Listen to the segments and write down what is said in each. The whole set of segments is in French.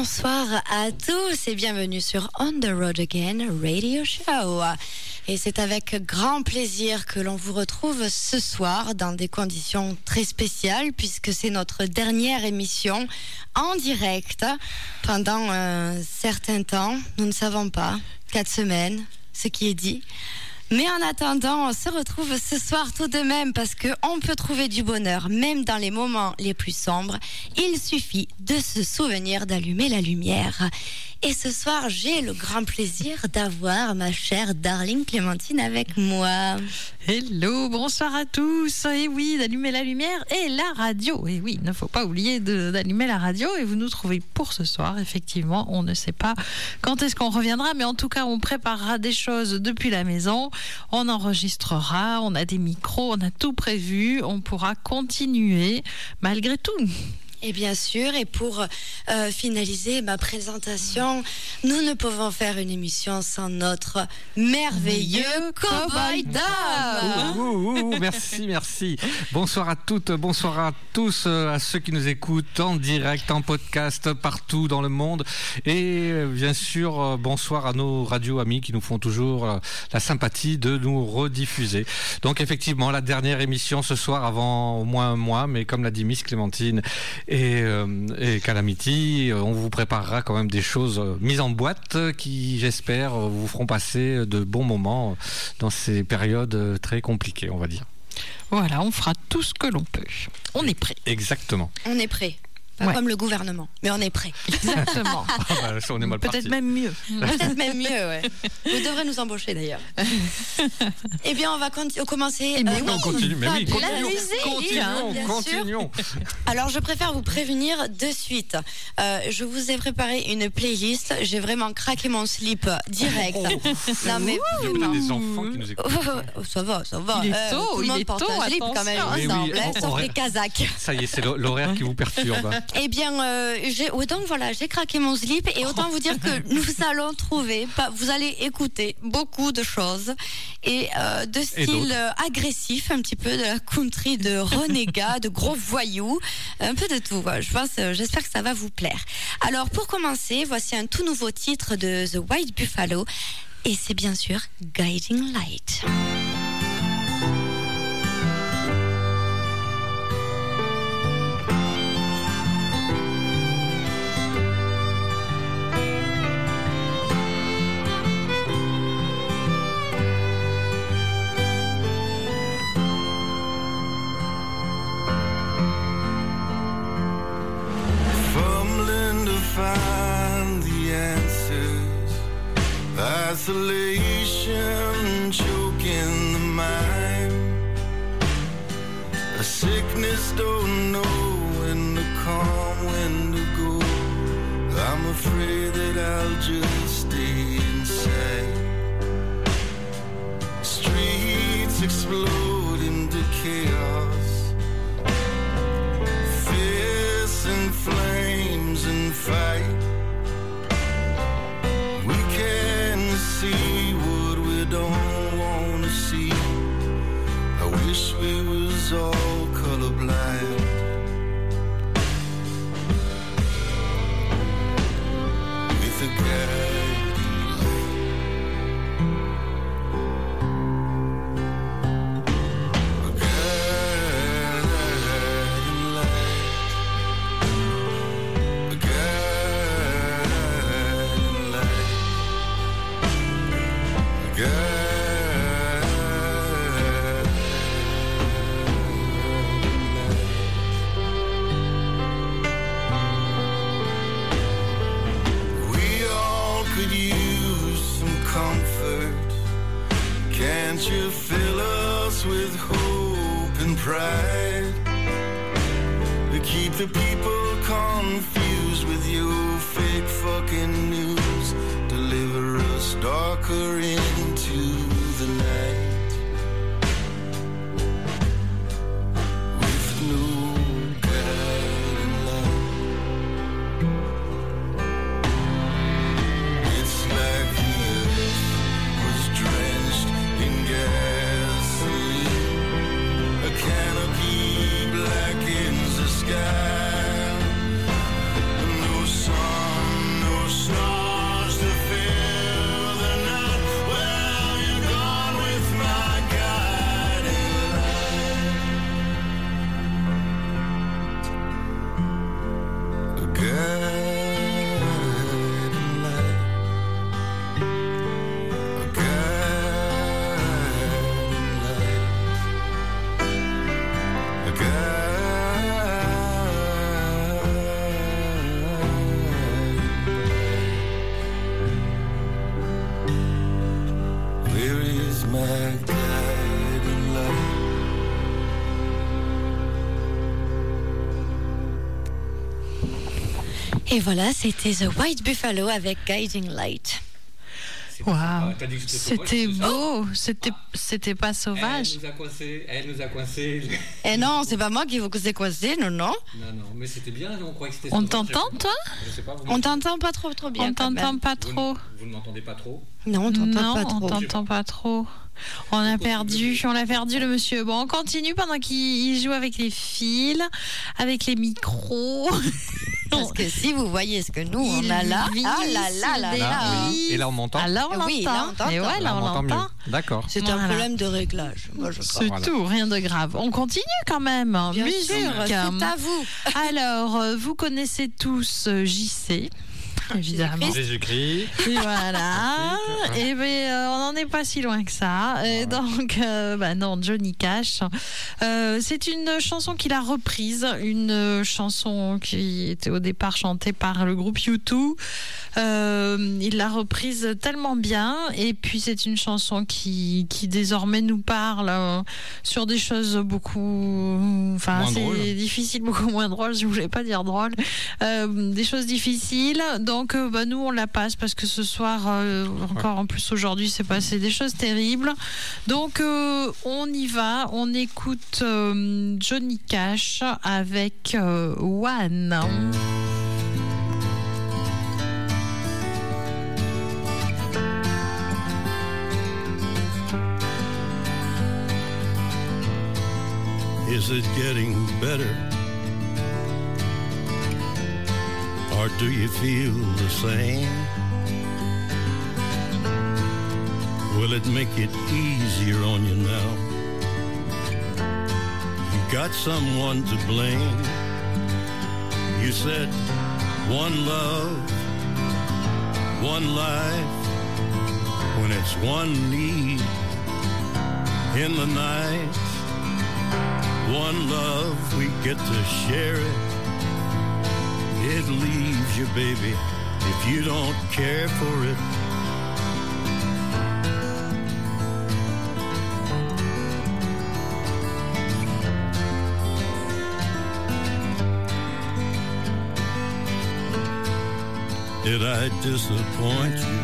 Bonsoir à tous et bienvenue sur On the Road Again Radio Show. Et c'est avec grand plaisir que l'on vous retrouve ce soir dans des conditions très spéciales puisque c'est notre dernière émission en direct pendant un certain temps. Nous ne savons pas, quatre semaines, ce qui est dit. Mais en attendant, on se retrouve ce soir tout de même parce que on peut trouver du bonheur même dans les moments les plus sombres. Il suffit de se souvenir d'allumer la lumière. Et ce soir, j'ai le grand plaisir d'avoir ma chère Darling Clémentine avec moi. Hello, bonsoir à tous. Et oui, d'allumer la lumière et la radio. Et oui, il ne faut pas oublier d'allumer la radio. Et vous nous trouvez pour ce soir. Effectivement, on ne sait pas quand est-ce qu'on reviendra, mais en tout cas, on préparera des choses depuis la maison. On enregistrera, on a des micros, on a tout prévu. On pourra continuer malgré tout. Et bien sûr, et pour euh, finaliser ma présentation, nous ne pouvons faire une émission sans notre merveilleux Cowboy Dom. merci, merci. Bonsoir à toutes, bonsoir à tous, euh, à ceux qui nous écoutent en direct, en podcast, partout dans le monde. Et euh, bien sûr, bonsoir à nos radios amis qui nous font toujours la sympathie de nous rediffuser. Donc effectivement, la dernière émission ce soir avant au moins un mois, mais comme l'a dit Miss Clémentine, et, euh, et Calamity, on vous préparera quand même des choses mises en boîte qui, j'espère, vous feront passer de bons moments dans ces périodes très compliquées, on va dire. Voilà, on fera tout ce que l'on peut. On est prêt. Exactement. On est prêt. Pas comme le gouvernement, mais on est prêt. Exactement. Ah bah, Peut-être même mieux. Peut-être même mieux, ouais. Vous devrez nous embaucher d'ailleurs. eh bien, on va commencer. Eh mais on continue, mais oui, la musique, continuons, hein, continuons. Alors, je préfère vous prévenir de suite. Euh, je vous ai préparé une playlist. J'ai vraiment craqué mon slip direct. Oh. Non, mais on a des enfants qui nous écoutent. Oh, ça va, ça va. Il est tôt, tout le il monde est porte tôt, un slip quand même attention. Mais ensemble, oui, hein, on- sauf on- les Kazakhs. Ça y est, c'est l'horaire qui vous perturbe. Eh bien, euh, j'ai autant voilà, j'ai craqué mon slip et autant vous dire que nous allons trouver, pas- vous allez écouter beaucoup de choses et euh, de style d'autres. euh, agressif, un petit peu de la country, de renégat, de gros voyous, un peu de tout. Je pense, j'espère que ça va vous plaire. Alors, pour commencer, voici un tout nouveau titre de The White Buffalo et c'est bien sûr Guiding Light. Isolation choking the mind. A sickness don't know when to come, when to go. I'm afraid that I'll just Et voilà, c'était The White Buffalo avec Guiding Light. Waouh. C'était beau, c'était c'était pas Elle sauvage. nous a coincé, elle nous a coincé. Eh non, c'est pas moi qui vous ai coincé, non, non. Non, non, mais c'était bien, on croyait que c'était On t'entend toi Je sais pas, vous, On t'entend pas trop, trop bien. On t'entend pas trop. vous ne m'entendez pas trop Non, on t'entend Non, pas on trop. t'entend pas trop. On a perdu, on a perdu le monsieur. Bon, on continue pendant qu'il il joue avec les fils, avec les micros. Parce que si vous voyez ce que nous, on Il a là, ah là là là là. Là, oui. Et là, on m'entend Alors on Oui, l'entend. là, on t'entend. Et ouais, là, on m'entend l'entend. mieux. D'accord. C'est Voilà. un problème de réglage. Moi, je crois. C'est Voilà. tout, rien de grave. On continue quand même. Bien Musique. sûr, c'est à vous. Alors, euh, vous connaissez tous euh, JC, évidemment. Jésus-Christ. Voilà. Et ben, euh, on n'en est pas si loin que ça. Et donc, euh, bah non, Johnny Cash. Euh, c'est une chanson qu'il a reprise, une chanson qui était au départ chantée par le groupe U2. Euh, il l'a reprise tellement bien. Et puis, c'est une chanson qui, qui désormais nous parle sur des choses beaucoup. Enfin, Moins c'est drôles. difficile, beaucoup moins drôle. Je voulais pas dire drôle. Euh, des choses difficiles. Donc, euh, bah, nous, on la passe parce que ce soir, euh, encore en plus aujourd'hui, c'est passé des choses terribles. Donc, euh, on y va. On écoute euh, Johnny Cash avec euh, One. Is it getting better? Or do you feel the same? Will it make it easier on you now? You got someone to blame. You said one love, one life, when it's one need in the night one love, we get to share it. Leaves you, baby, if you don't care for it. Did I disappoint you?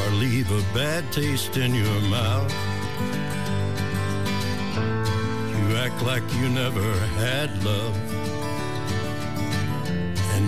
Or leave a bad taste in your mouth? You act like you never had love.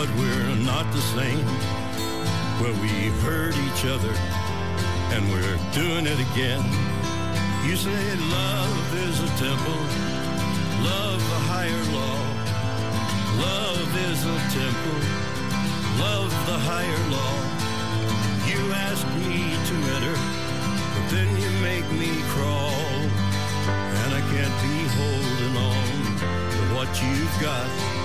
But we're not the same. Well, we hurt each other, and we're doing it again. You say love is a temple, love a higher law. Love is a temple, love the higher law. You ask me to enter, but then you make me crawl. And I can't be holding on to what you've got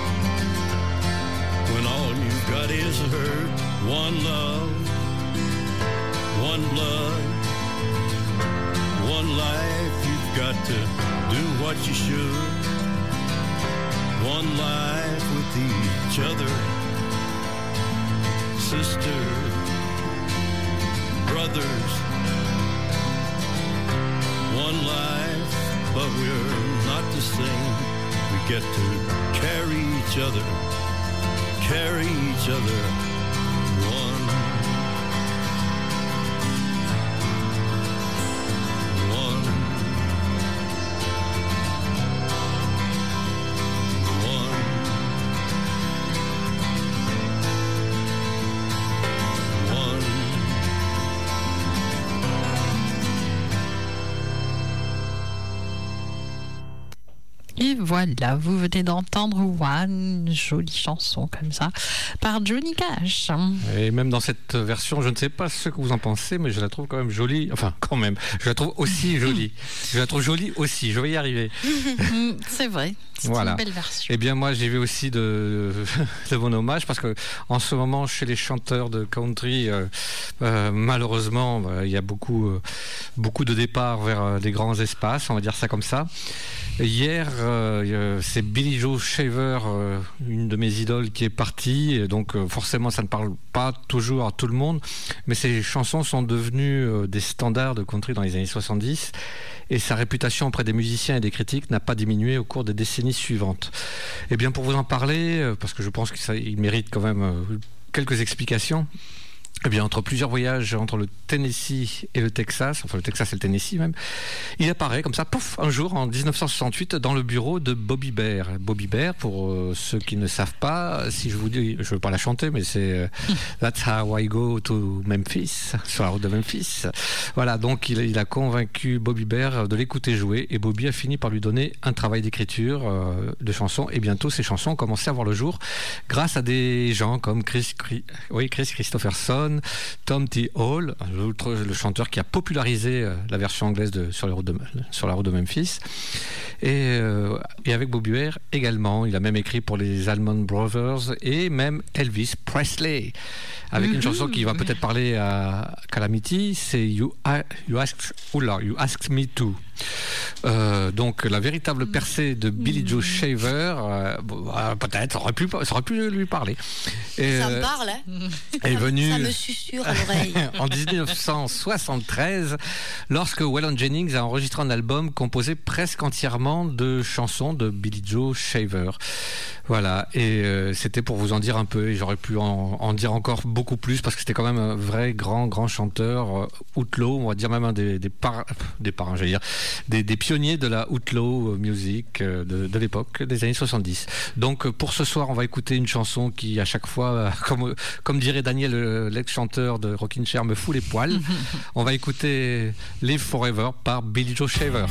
you've is hurt. One love, one blood, one life. You've got to do what you should. One life with each other, sisters, brothers. One life, but we're not the same. We get to carry each other carry each other voilà, vous venez d'entendre One, jolie chanson comme ça, par Johnny Cash. Et même dans cette version, je ne sais pas ce que vous en pensez, mais je la trouve quand même jolie. Enfin, quand même, je la trouve aussi jolie. Je la trouve jolie aussi, je vais y arriver. C'est vrai, c'est Voilà. une belle version. Eh bien, moi, j'ai vu aussi de, de bon hommage parce que en ce moment, chez les chanteurs de country, euh, euh, malheureusement, bah, il y a beaucoup, euh, beaucoup de départs vers les grands espaces, on va dire ça comme ça. Hier, c'est Billy Joe Shaver, euh, une de mes idoles, qui est partie. Et donc, euh, forcément, ça ne parle pas toujours à tout le monde, mais ses chansons sont devenues euh, des standards de country dans les années 70 et sa réputation auprès des musiciens et des critiques n'a pas diminué au cours des décennies suivantes. Eh bien, pour vous en parler, parce que je pense qu'il mérite quand même quelques explications. Eh bien, entre plusieurs voyages entre le Tennessee et le Texas, enfin le Texas et le Tennessee même, il apparaît comme ça, pouf, un jour en 1968 dans le bureau de Bobby Bear. Bobby Bear, pour euh, ceux qui ne savent pas, si je vous dis, je ne veux pas la chanter, mais c'est euh, That's How I Go to Memphis, sur la route de Memphis. Voilà, donc il, il a convaincu Bobby Bear de l'écouter jouer et Bobby a fini par lui donner un travail d'écriture euh, de chansons et bientôt ces chansons ont commencé à voir le jour grâce à des gens comme Chris, Chri- oui, Chris Christopherson, Tom T. Hall, l'autre- le chanteur qui a popularisé euh, la version anglaise de Sur, les routes de, sur la route de Memphis. Et, euh, et avec Bobby Bear également. Il a même écrit pour les Allman Brothers et même Elvis Presley. Avec une chanson qui va peut-être parler à Calamity, c'est you, A- you, asked, oula, you Asked Me To. Euh, donc la véritable percée de Billy Joe Shaver, euh, euh, peut-être, ça aurait pu, ça aurait pu lui parler. Et, Ça me euh, parle, hein est venu Ça me susurre à l'oreille. en 1973, lorsque Waylon Jennings a enregistré un album composé presque entièrement de chansons de Billy Joe Shaver. Voilà, et euh, c'était pour vous en dire un peu, et j'aurais pu en, en dire encore beaucoup plus, parce que c'était quand même un vrai grand, grand chanteur, outlaw, on va dire même un des, des, par- des parrains, j'allais dire, des, des pionniers de la outlaw music euh, de, de l'époque, des années 70. Donc euh, pour ce soir, on va écouter une chanson qui, à chaque fois, euh, comme, comme dirait Daniel, l'ex-chanteur de Rockin' Chair, me fout les poils. on va écouter Live Forever par Billy Joe Shaver.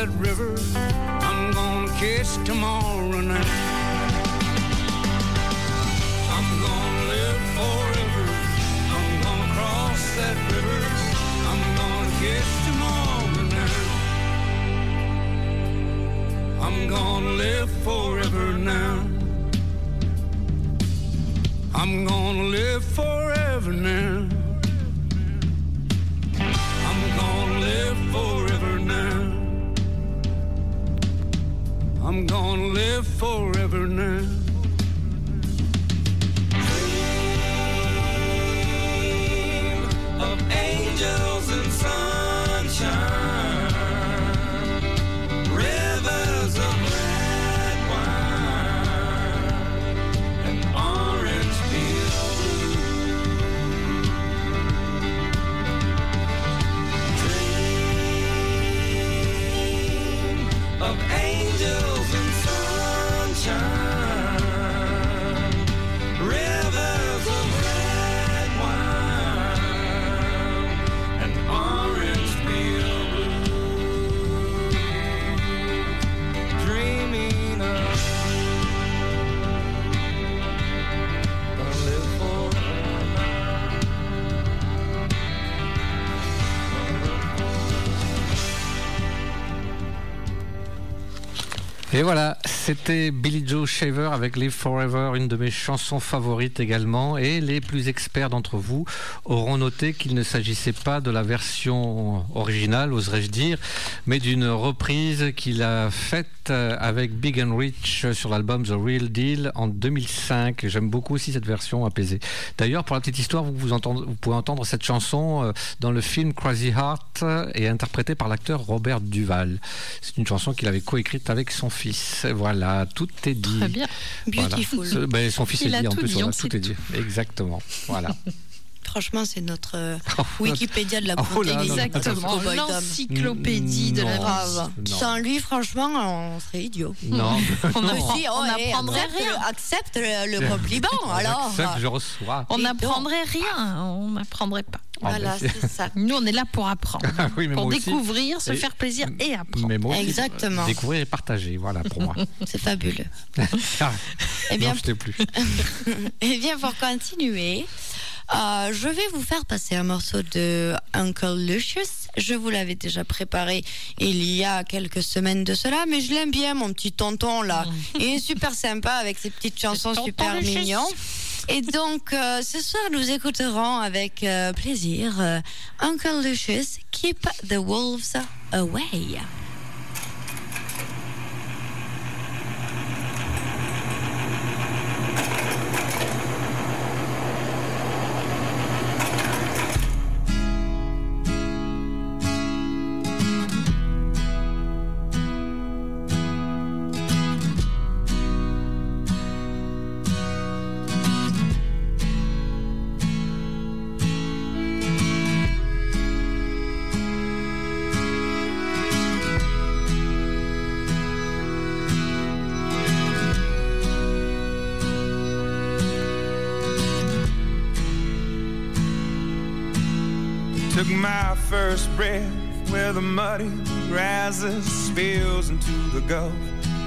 That river. I'm gonna catch tomorrow night. I'm gonna live forever. I'm gonna cross that river. I'm gonna catch tomorrow night. I'm gonna live forever now. I'm gonna live forever now. Forever now. Et voilà, c'était Billy Joe Shaver avec Live Forever, une de mes chansons favorites également. Et les plus experts d'entre vous auront noté qu'il ne s'agissait pas de la version originale, oserais-je dire, mais d'une reprise qu'il a faite avec Big and Rich sur l'album The Real Deal en 2005. J'aime beaucoup aussi cette version apaisée. D'ailleurs, pour la petite histoire, vous, pouvez entendre cette chanson euh, dans le film Crazy Heart et interprétée par l'acteur Robert Duval. C'est une chanson qu'il avait coécrite avec son fils. Voilà, tout est dit. Très bien. Voilà. Beautiful. Ce- ben, son fils Il est a dit en tout plus, dit, on sait tout est dit. Exactement. Voilà. Franchement, c'est notre euh, Wikipédia de la Oh là Containing. Exactement. L'encyclopédie de la. Non. Sans lui, franchement, on serait idiot. non, On oh, n'apprendrait accepte rien. le- Accepte le, le compliment, alors. J'accepte, je reçois. On n'apprendrait rien. On n'apprendrait pas. Voilà, Ah, ben, c'est ça. Nous, on est là pour apprendre. Ah oui, pour aussi. découvrir, se Et- faire plaisir et apprendre. Mais moi aussi, Exactement. Découvrir et partager, voilà pour moi. C'est fabuleux. Ah, Eh bien, non, je t'ai plus. Eh bien, pour continuer, euh, je vais vous faire passer un morceau de Uncle Lucius. Je vous l'avais déjà préparé il y a quelques semaines de cela, mais je l'aime bien, mon petit tonton là. Il est super sympa avec ses petites chansons super Lucius. mignons. Et donc, euh, ce soir, nous écouterons avec euh, plaisir Uncle Lucius, Keep the Wolves Away. The muddy rises, spills into the Gulf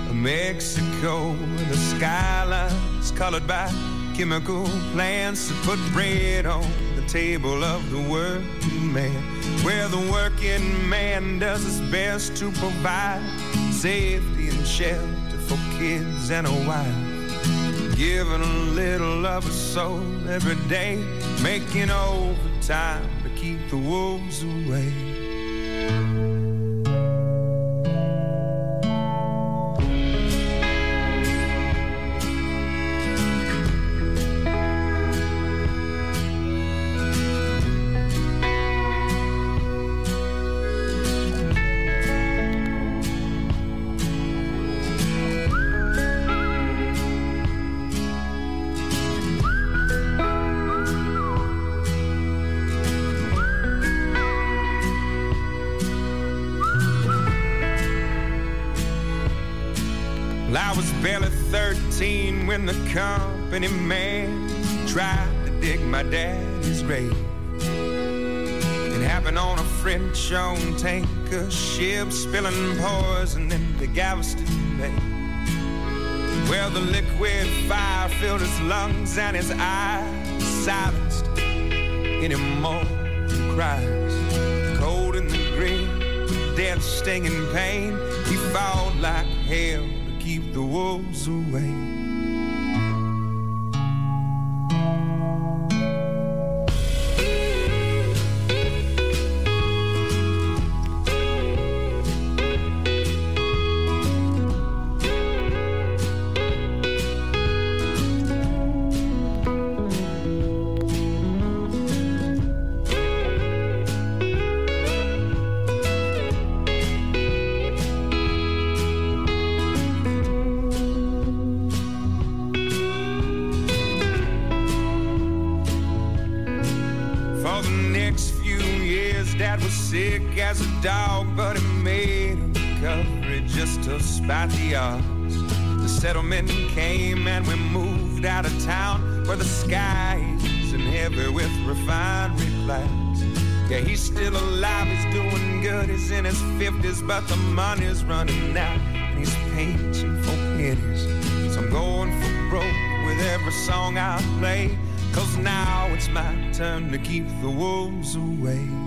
of Mexico. The skyline's colored by chemical plants that put bread on the table of the working man. Where the working man does his best to provide safety and shelter for kids and a wife giving a little of his soul every day, making overtime to keep the wolves away. Company man tried to dig my daddy's grave. It happened on a French owned tanker ship, spilling poison into Galveston Bay. Where the liquid fire filled his lungs and his eyes silenced any more cries. Cold in the green, death stinging pain, he fought like hell to keep the wolves away. As a dog, but he made a recovery just to spite the odds. The settlement came and we moved out of town where the sky isn't heavy with refinery clouds. Yeah, he's still alive, he's doing good, he's in his 50s, but the money's running out and he's painting for pennies. So I'm going for broke with every song I play. Cause now it's my turn to keep the wolves away.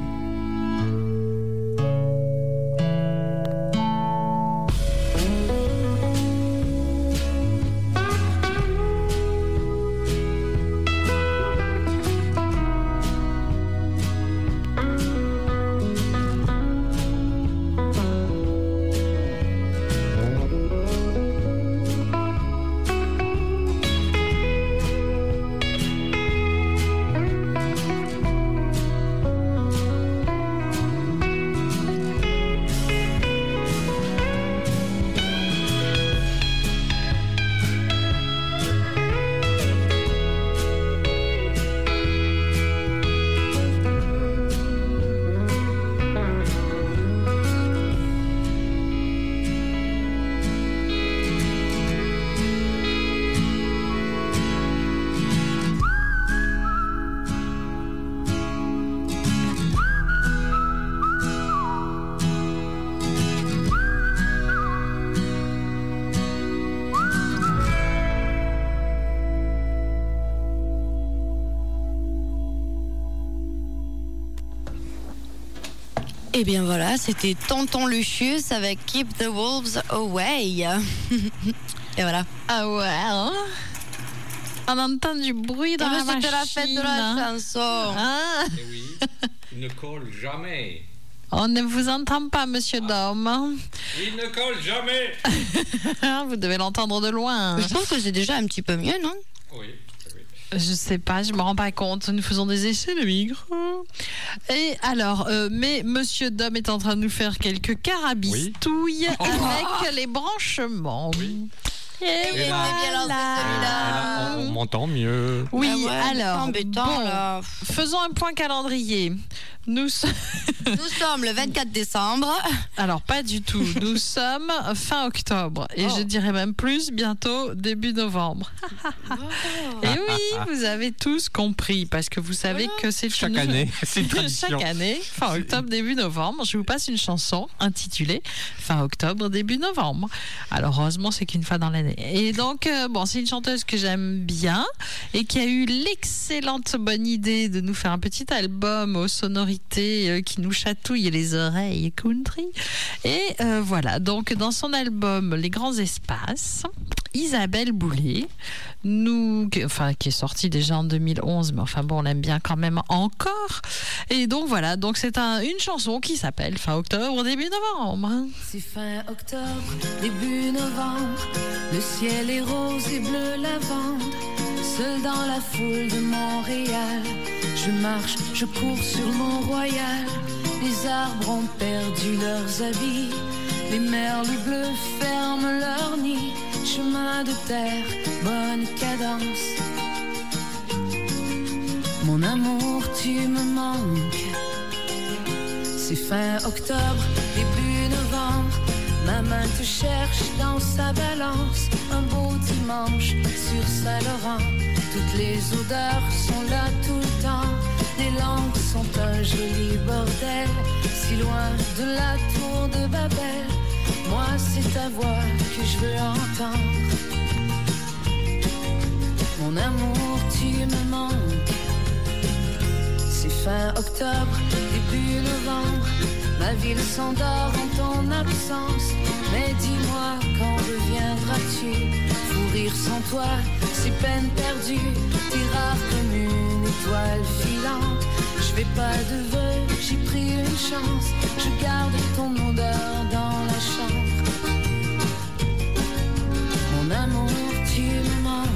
Et bien voilà, c'était Tonton Lucius avec Keep the Wolves Away. Et voilà. Ah ouais, hein On entend du bruit dans Eh ben, la machine. C'était la fête de la chanson. Ah, Eh oui, il ne colle jamais. on ne vous entend pas, monsieur Dom. Il ne colle jamais. Vous devez l'entendre de loin. Je trouve que c'est déjà un petit peu mieux, non? Oui, oui. Je sais pas, je me rends pas compte. Nous faisons des essais de micro. Et alors, euh, mais Monsieur Dom est en train de nous faire quelques carabistouilles avec les branchements. Et Et là- bien lancé, celui-là. on, on m'entend mieux. Oui, Ah ouais, alors, embêtant, bon, là. faisons un point calendrier. Nous, so- Nous sommes le 24 décembre. alors pas du tout. Nous sommes fin octobre et Oh. je dirais même plus bientôt début novembre. Et oui, vous avez tous compris parce que vous savez que c'est Chaque une- année. Chaque année, fin octobre, début novembre, je vous passe une chanson intitulée Fin octobre, début novembre. Alors, heureusement, c'est qu'une fois dans l'année. Et donc, euh, bon, c'est une chanteuse que j'aime bien et qui a eu l'excellente bonne idée de nous faire un petit album aux sonorités euh, qui nous chatouillent les oreilles country. Et euh, voilà, donc dans son album Les grands espaces, Isabelle Boulay, nous, enfin, qui est sorti déjà en 2011, mais enfin bon, on l'aime bien quand même encore. Et donc voilà, donc c'est un- une chanson qui s'appelle Fin octobre, début novembre. C'est fin octobre, début novembre, le ciel est rose et bleu lavande. Seul dans la foule de Montréal, je marche, je cours sur Mont-Royal. Les arbres ont perdu leurs habits, les merles bleus ferment leur nid. Chemin de terre, bonne cadence. Mon amour, tu me manques. C'est fin octobre, début novembre. Ma main te cherche dans sa balance. Un beau dimanche sur Saint-Laurent. Toutes les odeurs sont là tout le temps. des langues sont un joli bordel, si loin de la tour de Babel. Moi, c'est ta voix que je veux entendre. Mon amour, tu me manques. C'est fin octobre, début novembre. Ma ville s'endort en ton absence. Mais dis-moi, quand reviendras-tu? Pour rire sans toi, c'est peine perdue. T'es rare comme une étoile filante. Je fais pas de vœux, j'ai pris une chance. Je garde ton odeur dans la chambre. Mon amour, tu me manques.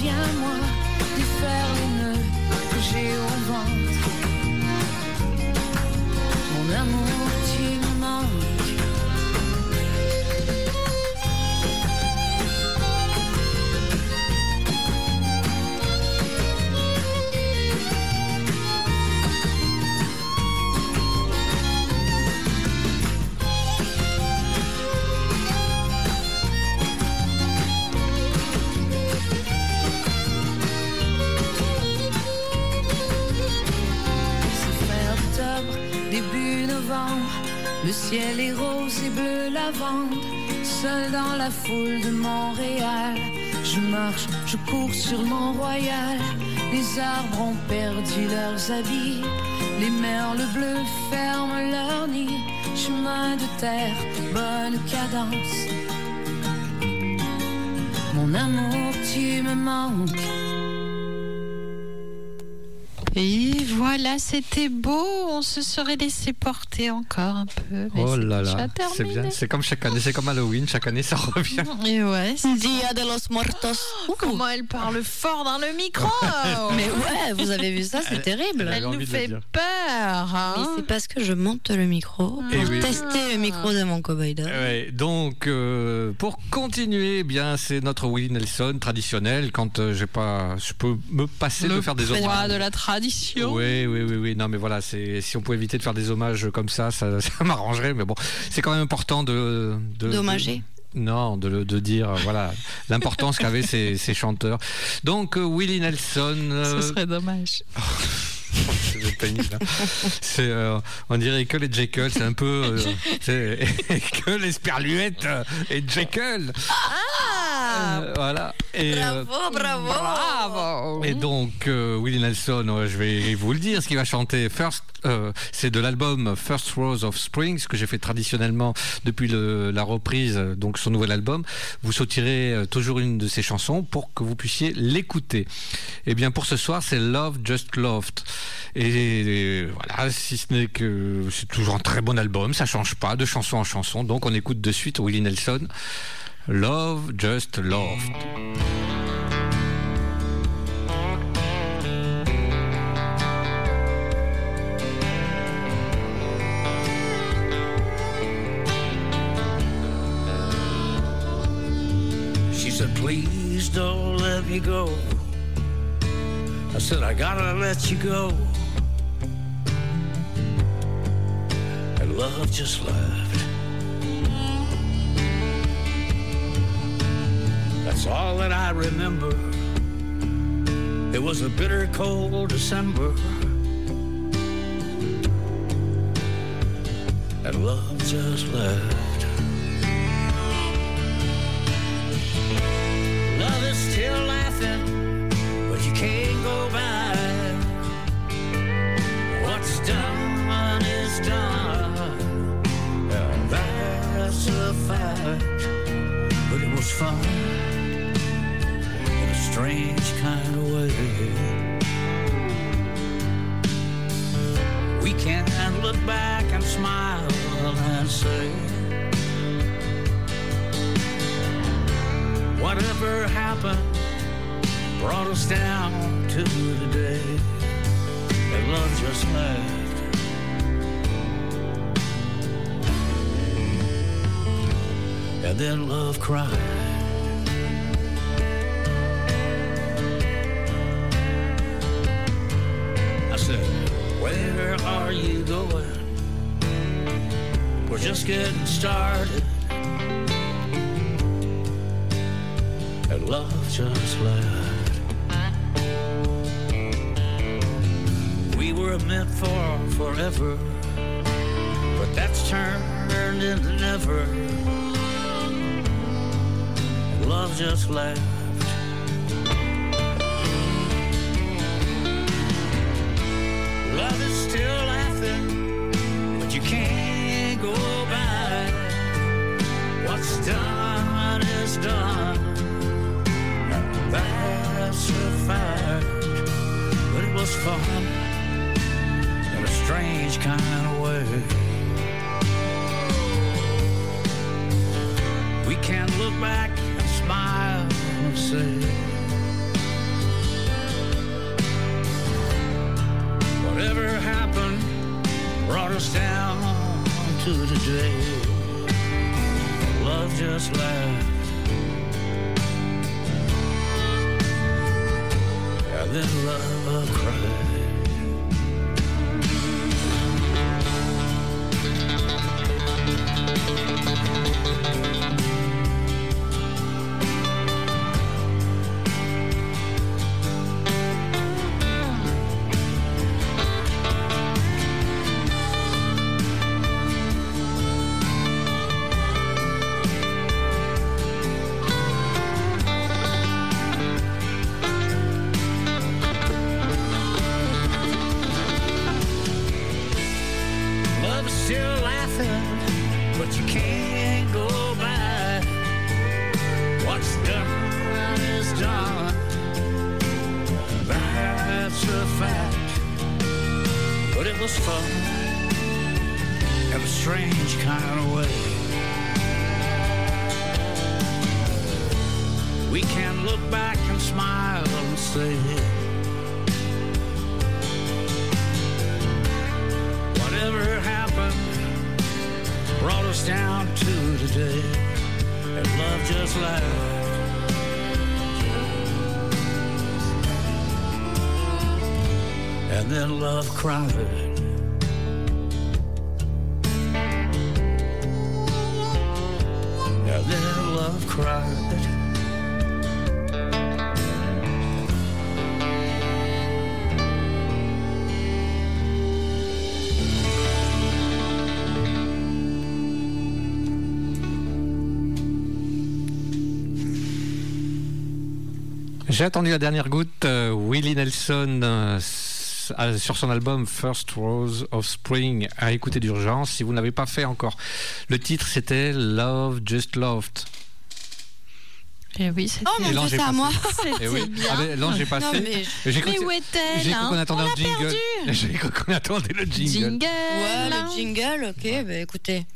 Et reviens-moi. Défaire les nœuds que j'ai au ventre. Mon amour, Le ciel est rose et bleu lavande. Seul dans la foule de Montréal. Je marche, je cours sur Mont-Royal. Les arbres ont perdu leurs habits. Les merles bleus ferment leur nid. Chemin de terre, bonne cadence. Mon amour, tu me manques. Et voilà, c'était beau. On se serait laissé porter encore un peu. mais Oh là là, c'est bien. C'est comme chaque année, c'est comme Halloween. Chaque année, ça revient. Et ouais, c'est- Dia de los Muertos. Ouh. comment elle parle fort dans le micro. Mais ouais, vous avez vu ça, c'est terrible. Elle nous fait peur. hein. Mais c'est parce que je monte le micro Eh pour oui. tester le micro de mon cowboy. Ouais, donc, euh, pour continuer, eh bien, c'est notre Willie Nelson traditionnel. Quand euh, j'ai pas, je peux me passer le de faire des hommages. de la tradition. Oui, oui, oui, oui. Non, mais voilà, c'est si on pouvait éviter de faire des hommages comme ça, ça, ça m'arrangerait. Mais bon, c'est quand même important de D'hommager. de- non, de, de dire euh, voilà l'importance qu'avaient ces, ces chanteurs. Donc euh, Willie Nelson. euh, Ce serait dommage. c'est pénible. hein. C'est, euh, on dirait que les Jekyll, c'est un peu que les Sperluettes et Jekyll. Euh, voilà. Et, euh, Bravo, bravo. Bravo. et donc, euh, Willie Nelson, je vais vous le dire, ce qu'il va chanter First, euh, c'est de l'album First Rose of Spring, ce que j'ai fait traditionnellement depuis le- la reprise, donc son nouvel album. Vous sautirez toujours une de ses chansons pour que vous puissiez l'écouter. Et bien, pour ce soir, c'est Love Just Loved. Et, euh, voilà, si ce n'est que c'est toujours un très bon album, ça change pas de chanson en chanson. Donc, on écoute de suite Willie Nelson. Love Just Loved. She said, please don't let me go. I said, I gotta let you go. And love just left. That's all that I remember. It was a bitter cold December. And love just left. Love is still laughing, but you can't go back. What's done is done, and that's a fact. But it was fun strange kind of way. We can't look back and smile and say, Whatever happened brought us down to the day that love just left. And then love cried. Are you going? We're just getting started. And love just left. We were meant for forever, but that's turned into never. And love just left. J'ai attendu la dernière goutte. euh, Willie Nelson euh, sur son album First Rose of Spring à écouter d'urgence. Si vous n'avez pas fait encore, le titre c'était Love Just Loved. Et oui, c'était Oh mon dieu, est c'est à moi. Eh oui. bien. Ah ben, l'ange est passé. Non, mais J'ai Mais cru- où est-elle j'ai cru qu'on hein attendait l'a jingle. J'ai cru qu'on attendait le jingle. Jingle Ouais, le jingle, ok, bah écoutez.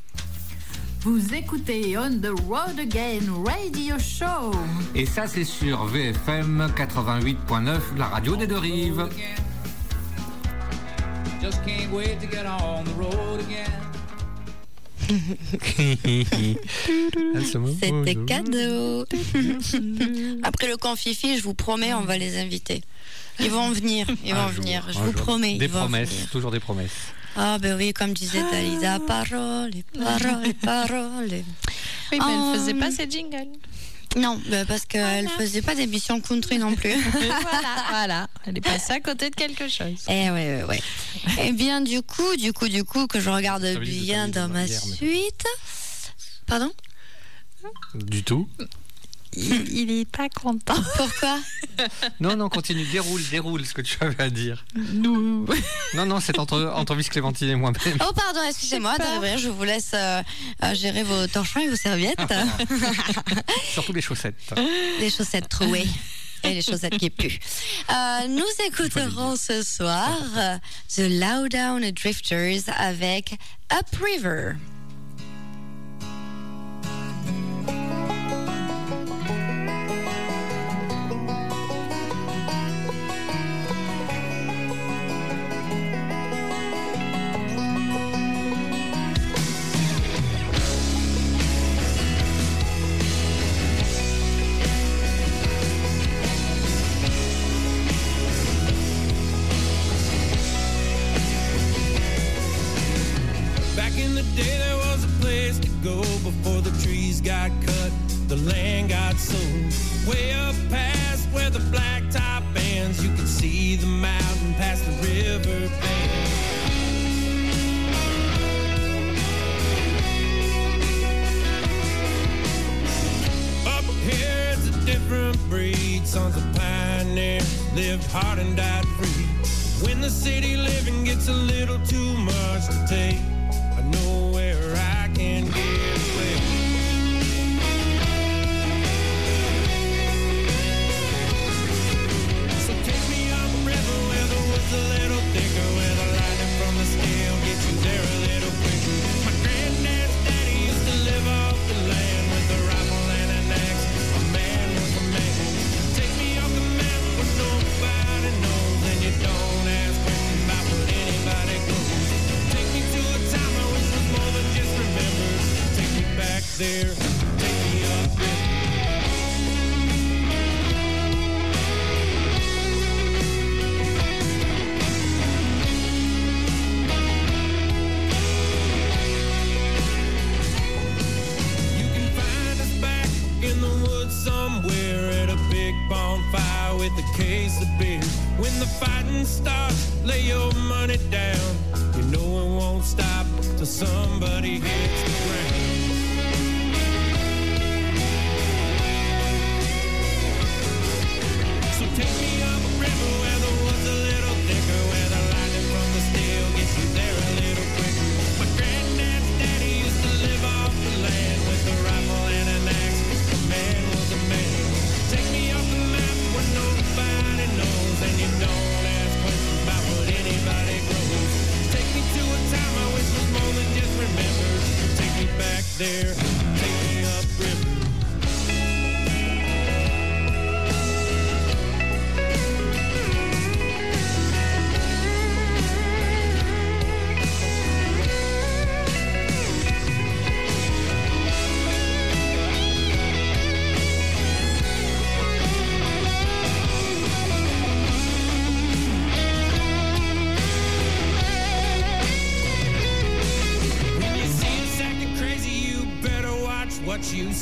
Vous écoutez On the Road Again Radio Show. Et ça, c'est sur VFM 88.9, la radio des deux rives. Again. C'était cadeau. Après le confifi, je vous promets, on va les inviter. Ils vont venir, ils vont Un jour, venir. Je vous jour. promets. Des vont promesses, toujours des promesses. Ah ben oui, comme disait Dalida, paroles, paroles, paroles. Oui, mais elle faisait pas ses jingles. Non, ben parce qu'elle faisait pas d'émission country non plus. voilà, voilà. Elle est passée à côté de quelque chose. Eh ouais, ouais, ouais. Eh bien, du coup, du coup, du coup, que je regarde bien dans ma mais- suite. Pardon? Du tout il n'est pas content. Pourquoi Non, non, continue, déroule, déroule ce que tu avais à dire. Nous. Non, non, c'est entre, Clémentine et moi-même. Oh, pardon, excusez-moi, je vous laisse euh, euh, gérer vos torchons et vos serviettes. Surtout les chaussettes. Les chaussettes trouées. Et les chaussettes qui puent. Euh, nous écouterons ce soir euh, The Lowdown Drifters avec Up Upriver.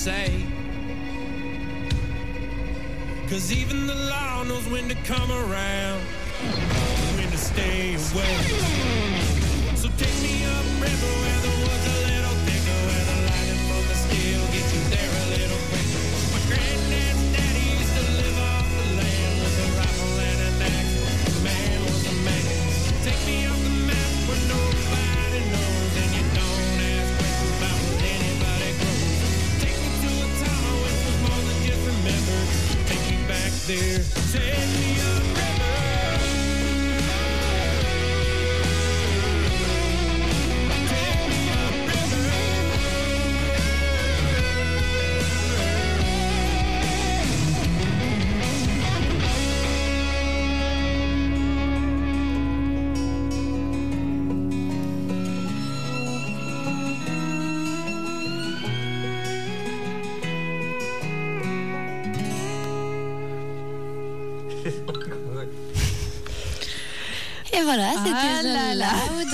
say. Cause even the law knows when to come around, when to stay away.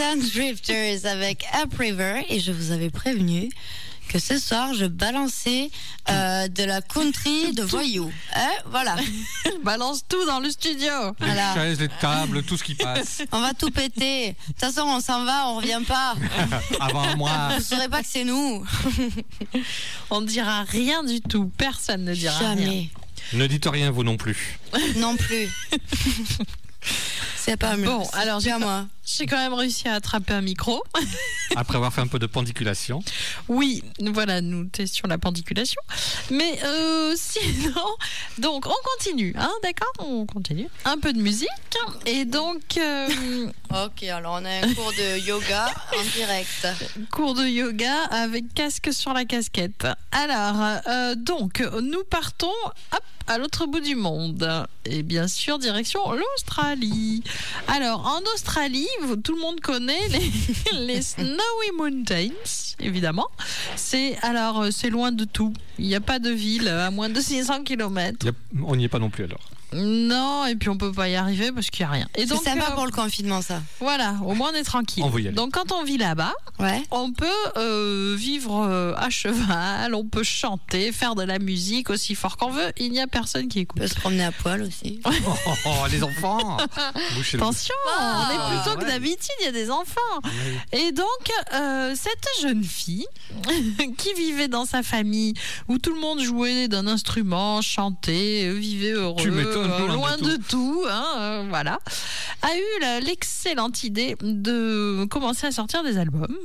Sand Drifters avec Upriver et je vous avais prévenu que ce soir je balançais euh, de la country de voyous. Hein voilà. Balance tout dans le studio. Les chaises, les tables, tout ce qui passe. On va tout péter. De toute façon, on s'en va, on revient pas. Avant moi. Vous saurez pas que c'est nous. on ne dira rien du tout. Personne ne dira Jamais. Ne dites rien vous non plus. Non plus. C'est pas mieux. Bon, alors j'ai à moi. J'ai quand même réussi à attraper un micro. Après avoir fait un peu de pendiculation. Oui, voilà, nous testions la pendiculation. Mais euh, sinon, donc on continue, hein, d'accord? On continue. Un peu de musique. Et donc. Euh, ok, alors on a un cours de yoga en direct. Cours de yoga avec casque sur la casquette. Alors, euh, donc, nous partons à l'autre bout du monde. Et bien sûr, direction l'Australie. Alors, en Australie, tout le monde connaît les, Snowy Mountains, évidemment. C'est alors, euh, c'est loin de tout. Il n'y a pas de ville à moins de 600 km. On n'y est pas non plus alors. Non, et puis on peut pas y arriver parce qu'il n'y a rien. Et C'est donc, sympa euh, pour le confinement, ça. voilà, au moins on est tranquille. On. Donc quand on vit là-bas, Ouais. on peut euh, vivre euh, à cheval, on peut chanter, faire de la musique aussi fort qu'on veut. Il n'y a personne qui On écoute. peut se promener à poil aussi. Oh, oh, oh, les enfants Attention, on est plutôt que ouais. d'habitude, il y a des enfants. Et donc, euh, cette jeune fille qui vivait dans sa famille, où tout le monde jouait d'un instrument, chantait, vivait heureux, Tu loin de tout. hein, euh, voilà, a eu l'excellente idée de commencer à sortir des albums.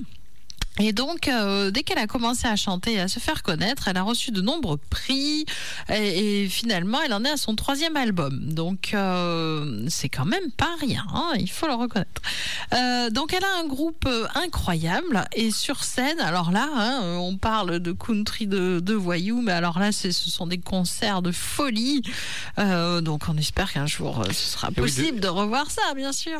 Et donc, euh, dès qu'elle a commencé à chanter et à se faire connaître, elle a reçu de nombreux prix et, et finalement, elle en est à son troisième album. Donc, euh, c'est quand même pas rien, hein, il faut le reconnaître. Euh, donc, elle a un groupe incroyable et sur scène, alors là, hein, on parle de country de, de voyous, mais alors là, ce sont des concerts de folie. Donc, on espère qu'un jour, ce sera Et oui, de- possible de revoir ça, bien sûr.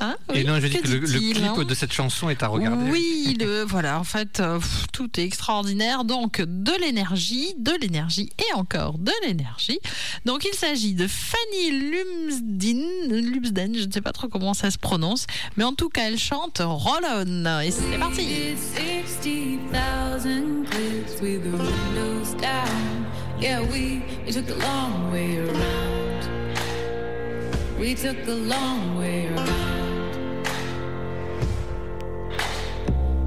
Hein Et non, je dis que le, le clip de cette chanson est à regarder. oui, le, voilà, en fait, euh, tout est extraordinaire. Donc, de l'énergie, de l'énergie et encore de l'énergie. Donc, il s'agit de Fanny Lumsden, Lumsden, je ne sais pas trop comment ça se prononce, mais en tout cas, elle chante Roll On. Et c'est parti. It's 60,000 clips with the windows down. Yeah, we, took long way around.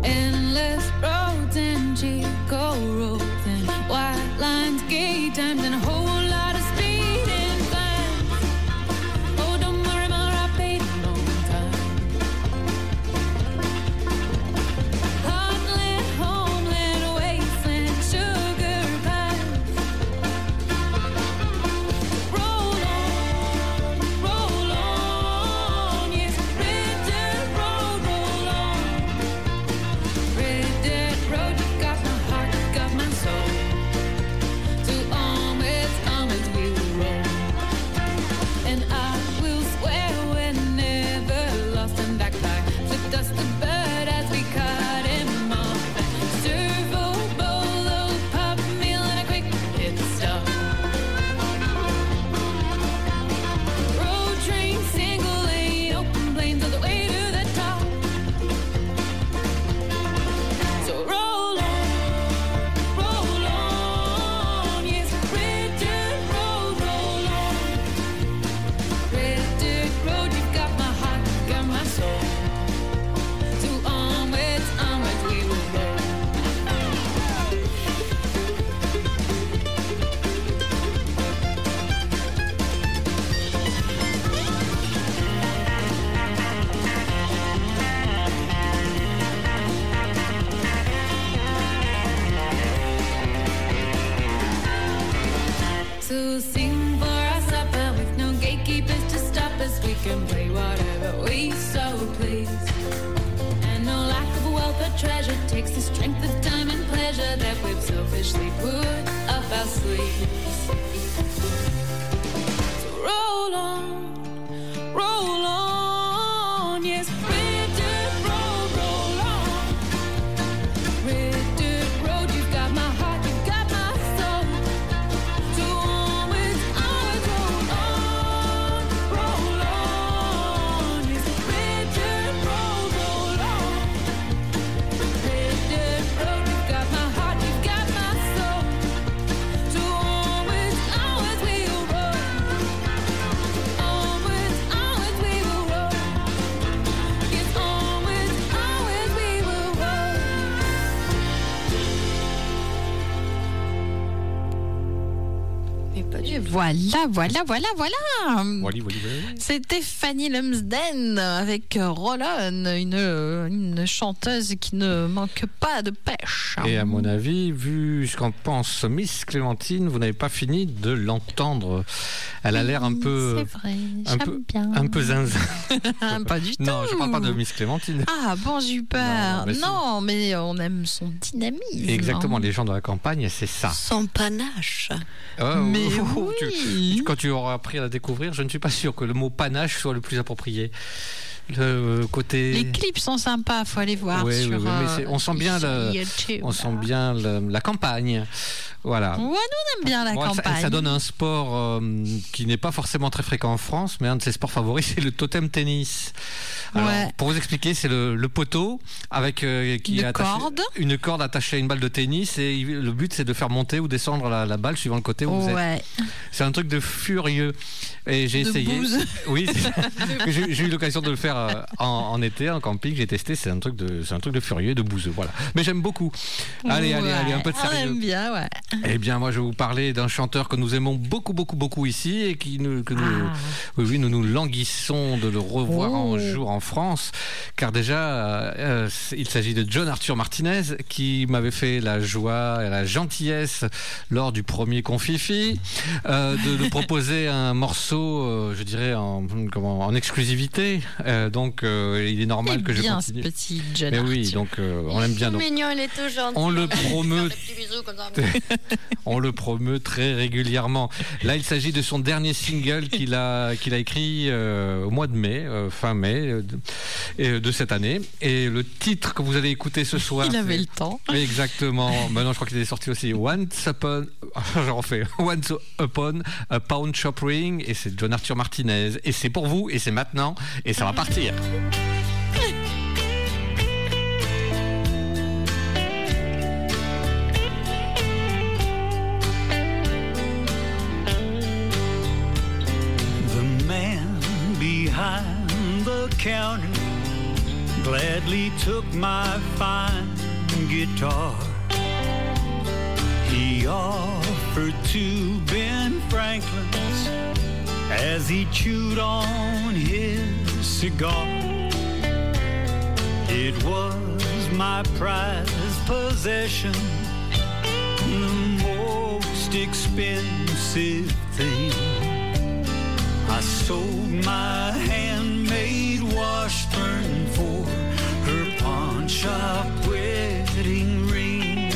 Endless roads and Chico roads and white lines, gay times, and a voilà, voilà, voilà, voilà. C'était Fanny Lumsden avec Rollon, une, une chanteuse qui ne manque pas de pêche. Et à mon avis, vu ce qu'en pense Miss Clémentine, vous n'avez pas fini de l'entendre. Elle a l'air un peu, C'est vrai, un j'aime peu, bien. un peu zinzin. pas du tout. Non, je parle pas de Miss Clémentine. Ah bon. Non, mais si. Non, mais on aime son dynamisme. Exactement, les gens de la campagne, c'est ça. Sans panache. Oh, Mais oh, tu- oui. quand tu auras appris à la découvrir, je ne suis pas sûr que le mot panache soit le plus approprié. Le côté. Les clips sont sympas, faut aller voir mais euh, on sent bien YouTube, On sent bien le- la campagne. Voilà. Ouais, nous on aime bien la Bon, ça- campagne. ça, donne un sport euh, qui n'est pas forcément très fréquent en France, mais un de ses sports favoris, c'est le totem tennis. Alors, Ouais. Pour vous expliquer, c'est le, le poteau avec euh, qui Une attaché- corde. une corde attachée à une balle de tennis et le but c'est de faire monter ou descendre la, la balle suivant le côté où vous êtes. C'est un truc de furieux. Et j'ai essayé. bouse. Oui, j'ai eu l'occasion de le faire euh, en, en été, en camping. J'ai testé. C'est un truc de, un truc de furieux, de bouseux. Voilà. Mais j'aime beaucoup. Allez, allez, allez, un peu de On sérieux. aime bien, ouais. Eh bien, moi, je vais vous parler d'un chanteur que nous aimons beaucoup, beaucoup, beaucoup ici et qui nous, que nous, Ah. oui, oui, nous nous languissons de le revoir Oh. un jour en France, car déjà, euh, c'est- il s'agit de John Arthur Martinez qui m'avait fait la joie et la gentillesse lors du premier Confifi euh, de nous proposer un morceau, euh, je dirais, en, comment, en exclusivité. Euh, donc, euh, il est normal C'est que je bien continue. ce petit John Mais oui, Arthur. donc euh, on l'aime bien. Tout Donc, mignon, il est tout gentil. on le promeut. on le promeut très régulièrement. Là, il s'agit de son dernier single qu'il a, qu'il a écrit euh, au mois de mai, euh, fin mai euh, de, et, de cette année. Et le titre que vous allez écouter ce soir. Il avait le temps. Exactement. Maintenant, je crois qu'il est sorti aussi. Once upon, je refais. Once upon a pawn shop ring. Et c'est John Arthur Martinez. Et c'est pour vous. Et c'est maintenant. Et ça va partir. Counter gladly took my fine guitar. He offered to Ben Franklin's as he chewed on his cigar. It was my prized possession, the most expensive thing. I sold my handmade washburn for her pawn shop wedding ring.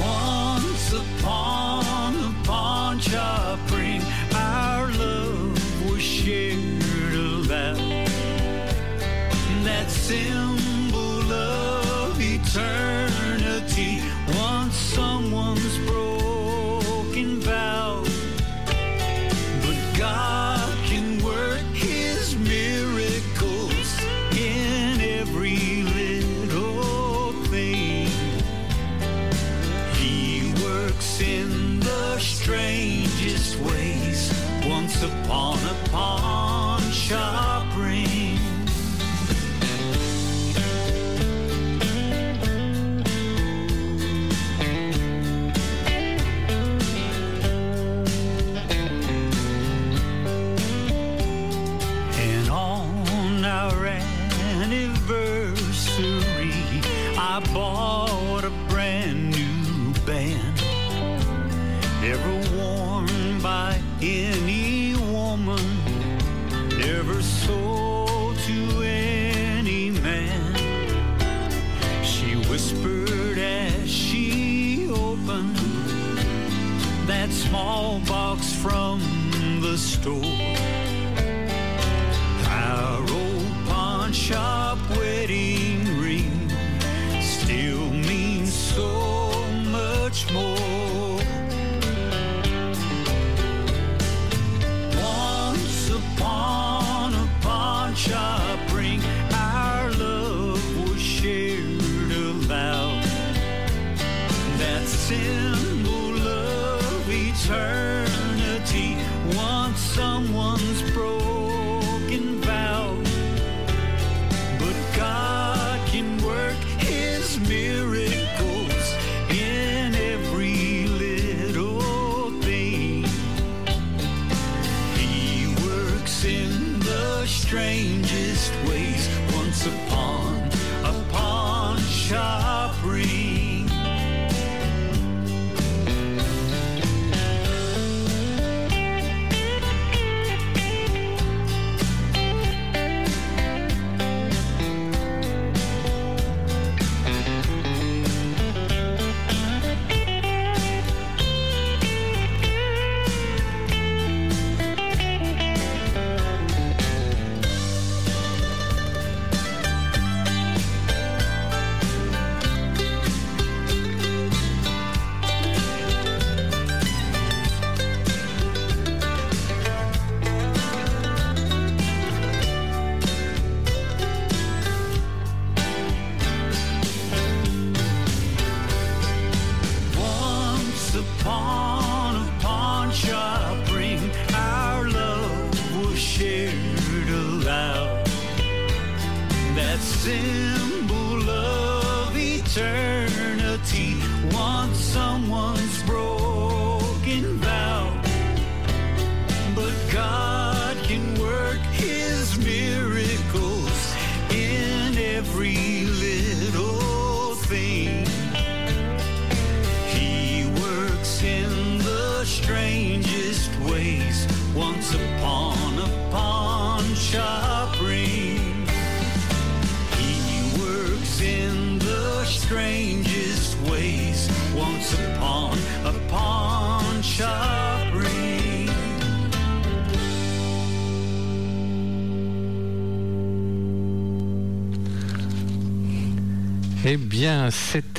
Once upon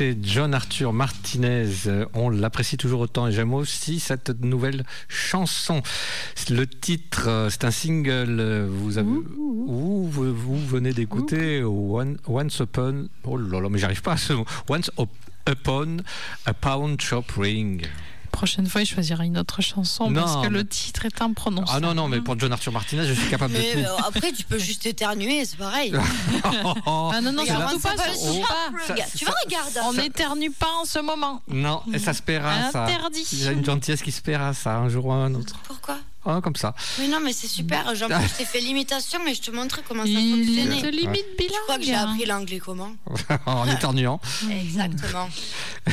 c'était John Arthur Martinez. Euh, On l'apprécie toujours autant et j'aime aussi cette nouvelle chanson. Le titre, euh, c'est un single. euh, Vous avez, où vous, vous venez d'écouter One- Once Upon. Oh là là, mais j'arrive pas à ce mot. Once Up- Upon a Pound Shop Ring. Prochaine fois, il choisira une autre chanson Non, parce que mais- le titre est imprononçable. Ah non, non, mais pour John Arthur Martinez, je suis capable Mais de euh, tout. après, tu peux juste éternuer, c'est pareil. Ah non, non, surtout pas, pas. ring. Tu vois, regarde. On n'éternue pas en ce moment. Non, et ça se paiera, ça. Interdit. Il y a une gentillesse qui se paiera, ça, un jour ou un autre. Pourquoi Ah, comme ça. Mais non, mais c'est super. Jean, je t'ai fait l'imitation et je te montrais comment ça Il fonctionnait. te limite Je crois que j'ai bilingue. appris l'anglais comment en éternuant. Exactement.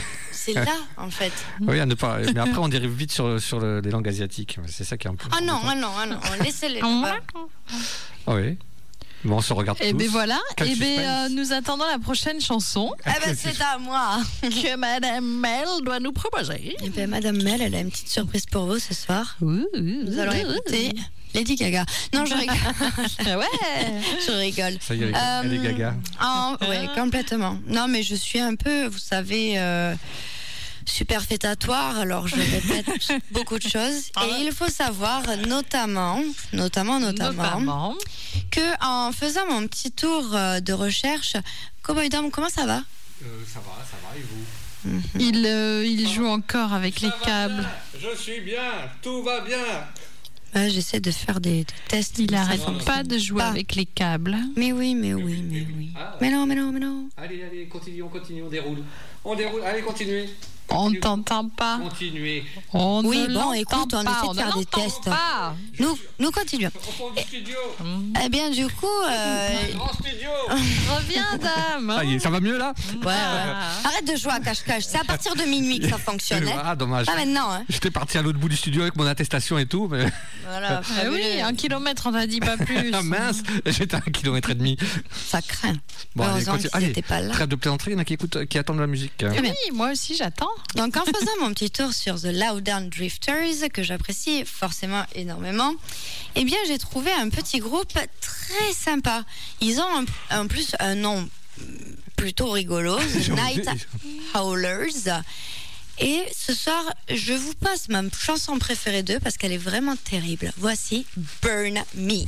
C'est là, en fait. Oui, à ne pas. Mais après, on dérive vite sur, sur le- les langues asiatiques. C'est ça qui est un peu. Ah non, ah non, ah non. Laissez-les. là-bas. Ah oui. Bon, on se regarde Et tous. ben voilà. Quel Et ben suspense. euh, nous attendons la prochaine chanson Ah ben c'est à moi. que Madame Mel doit nous proposer. Eh ben, Madame Mel, elle a une petite surprise pour vous ce soir. Nous allons écouter Lady Gaga. Non, je rigole. ouais. Je rigole. Ça y est, elle est Euh, gaga. Ah, ouais, complètement. Non, mais je suis un peu, vous savez, euh, superfétatoire, alors je répète beaucoup de choses. Et il faut savoir, notamment, notamment, notamment, Notamment. que en faisant mon petit tour euh, de recherche, Cowboy Dom, comment ça va? Ça va, ça va, et vous? Il, euh, il joue encore avec les câbles. Je suis bien, tout va bien. Ouais, J'essaie de faire des, des tests. Il mais ça arrête fonctionne pas de jouer pas. avec les câbles. Mais oui, mais oui, mais oui. Ah, Mais non, mais non, mais non. Allez, allez, continue, on continue, on déroule. On déroule, allez, continuez. On t'entend pas. Continuez. On Oui, ne bon, écoute, on essaie de ne faire des tests. pas. Nous, nous continuons. Au fond du studio. Eh bien, du coup, euh, Grand studio. Reviens, dame. Ça y est, ça va mieux là ouais, ouais. arrête de jouer à cache-cache. C'est à partir de minuit que ça fonctionne. hein. Ah, dommage. Pas maintenant. Hein. J'étais parti à l'autre bout du studio avec mon attestation et tout, mais Voilà, fabuleux. oui, un kilomètre, on t'a dit pas plus. ah, mince, j'étais à un kilomètre et demi. Ça craint. Bon, allez, pas là. trêve de plaisanterie, il y en a qui écoutent, qui attendent la musique. Bien. Oui, moi aussi, j'attends. Donc, en faisant mon petit tour sur The Louddown Drifters, que j'apprécie forcément énormément, eh bien, j'ai trouvé un petit groupe très sympa. Ils ont en, plus un nom plutôt rigolo, The Night Howlers. Et ce soir, je vous passe ma chanson préférée d'eux parce qu'elle est vraiment terrible. Voici Burn Me.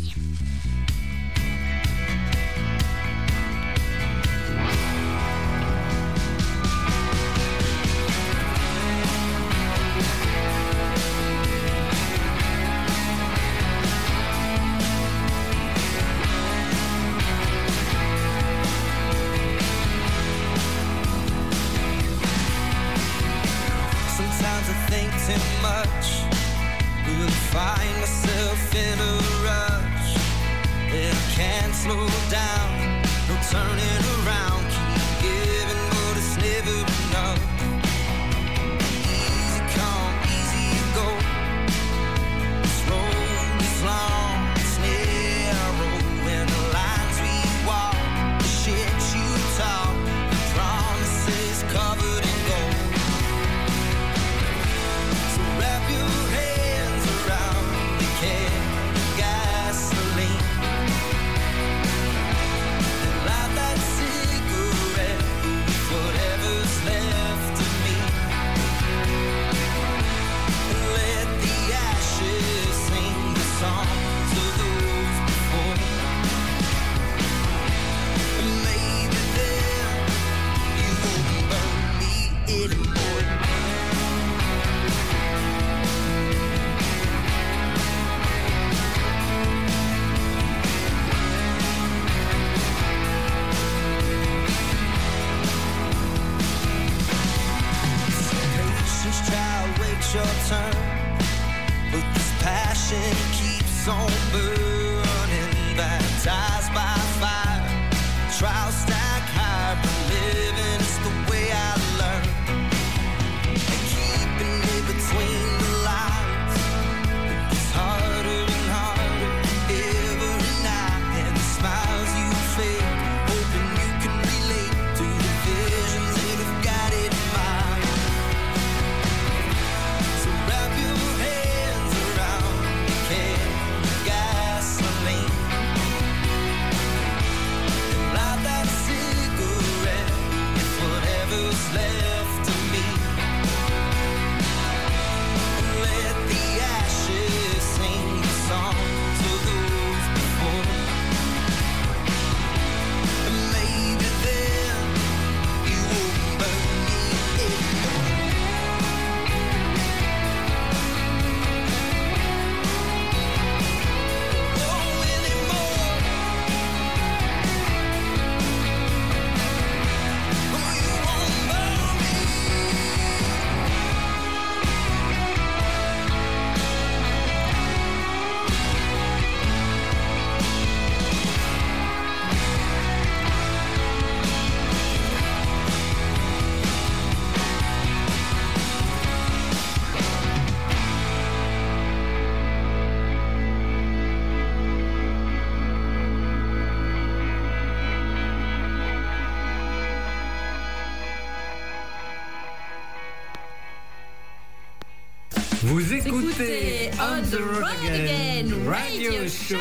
Vous écoutez On the Road Again Radio Show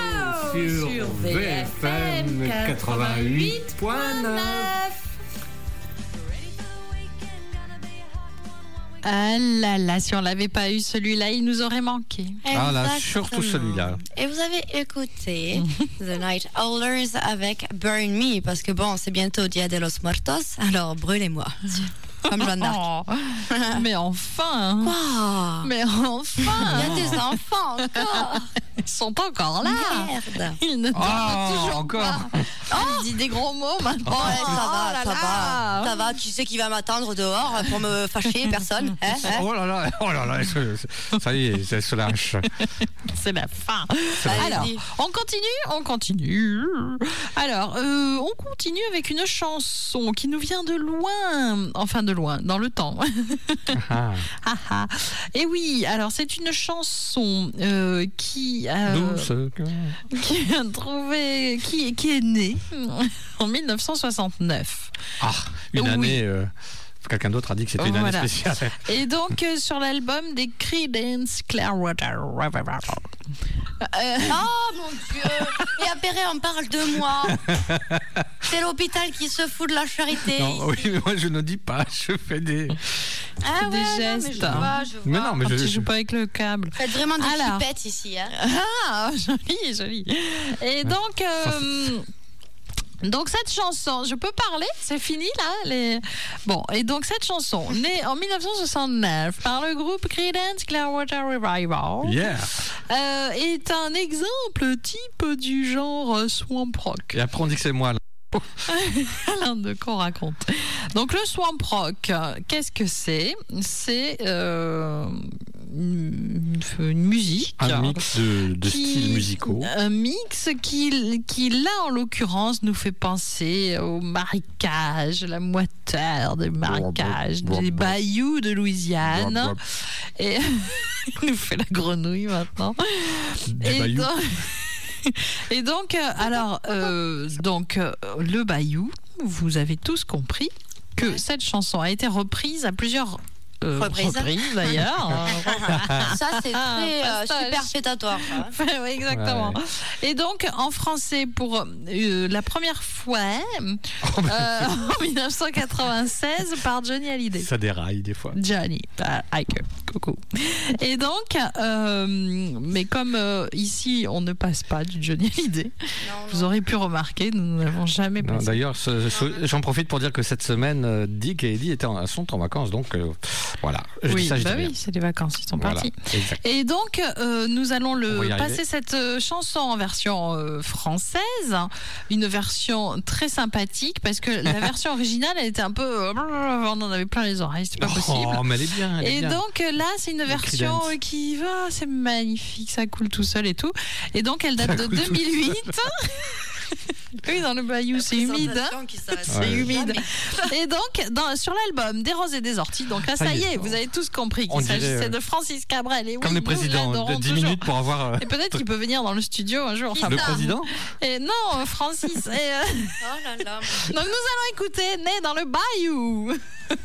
sur VFM 88.9. Ah là là, si on l'avait pas eu celui-là, il nous aurait manqué. Ah là, Exactement. surtout celui-là. Et vous avez écouté The Night Owlers avec Burn Me, parce que bon, c'est bientôt Dia de los Muertos, alors brûlez-moi. Comme Jeanne d'Arc. Oh, mais enfin Mais enfin Il y a des enfants encore Ils sont encore là Merde Ils ne dorment Oh, toujours encore. pas Oh, dis des gros mots maintenant Ouais, ça va, Oh là ça là. va, ça va. Tu sais qui va m'attendre dehors pour me fâcher, personne. hein, hein Oh là là, oh là là, ça- y est, ça se lâche. C'est la fin. Alors, on continue, on continue. Alors, euh, on continue avec une chanson qui nous vient de loin, enfin de loin, dans le temps. Ah, Ah, ah. Et oui, alors c'est une chanson euh, qui, euh, douce. qui a trouvé, qui, qui est née en 1969. Ah, une Oui. année. euh, Quelqu'un d'autre a dit que c'était une année Voilà. spéciale. Et donc euh, sur l'album des Creedence Clearwater Revival. Euh, Oh mon dieu Et après on parle de moi C'est l'hôpital qui se fout de la charité Non, oui, mais moi je ne dis pas, je fais des. Ah des ouais, non, mais gestes. je vois, je vois. Mais non, mais je. tu joues pas avec le câble. Faites vraiment des Alors. pipettes ici. Hein. Ah, joli, joli. Et donc, euh, donc cette chanson, je peux parler? C'est fini là? Les... Bon, et donc cette chanson, née en 1969 par le groupe Creedence Clearwater Revival, Yeah! euh, est un exemple type du genre swamp rock. Et après on dit que c'est moi. là. Alain de qu'on raconte? Donc le swamp rock, euh, qu'est-ce que c'est? C'est euh, une, une musique. Un mix de, de qui- styles musicaux. Un mix qui, qui, là, en l'occurrence, nous fait penser au marécage, la moiteur des marécages, des bayous de Louisiane. Et il nous fait la grenouille maintenant. Des Et bayous. donc, et donc, euh, alors, euh, donc, euh, le bayou, vous avez tous compris que cette chanson a été reprise à plusieurs euh, reprises d'ailleurs. Ça c'est très euh, superfétatoire. oui, exactement. Et donc, en français, pour euh, la première fois, Oh, bah, euh, en 1996, par Johnny Hallyday. Ça déraille des fois. Johnny, bah, Ike, coucou. Et donc, euh, mais comme euh, ici on ne passe pas du Johnny Hallyday, vous aurez pu remarquer, nous n'avons jamais passé. D'ailleurs, j'en profite pour dire que cette semaine, Dick et Eddie étaient en, sont en vacances, donc euh, voilà. Je oui, dis ça, je bah dis rien. oui, c'est les vacances, ils sont Voilà, partis. exact. Et donc, euh, nous allons le passer cette euh, chanson en version euh, française, une version très sympathique parce que la version originale, elle était un peu, on en avait plein les oreilles, c'était pas possible. Oh, mais elle est bien. elle est Et bien. donc là, c'est une version qui va, c'est magnifique, ça coule tout seul et tout. Et donc elle date Ça de coule tout 2008. oui, dans le bayou, c'est humide. hein. C'est Ouais. humide. Et donc, dans- sur l'album Des Roses et des Orties, donc là, ça, Ça y est. est, vous avez tous compris qu'il s'agissait euh, de Francis Cabrel. Et Comme oui, nous présidents, l'adorons de 10 toujours. minutes pour avoir. euh, Et peut-être qu'il peut venir dans le studio un jour. Enfin, le président Et non, Francis. et, euh, Oh là là. donc nous allons écouter Né dans le Bayou.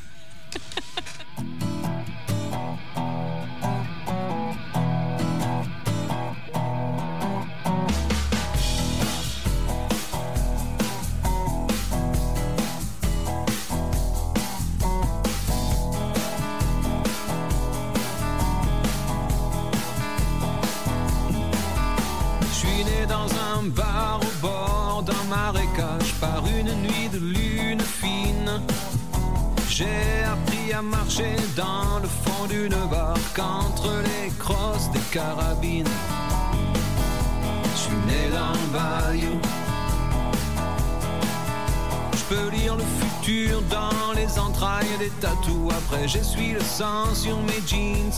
d'un bar au bord d'un marécage par une nuit de lune fine. J'ai appris à marcher dans le fond d'une barque entre les crosses des carabines. Je suis né dans bayou. Je peux lire le futur dans les entrailles des tatous. Après, j'essuie le sang sur mes jeans.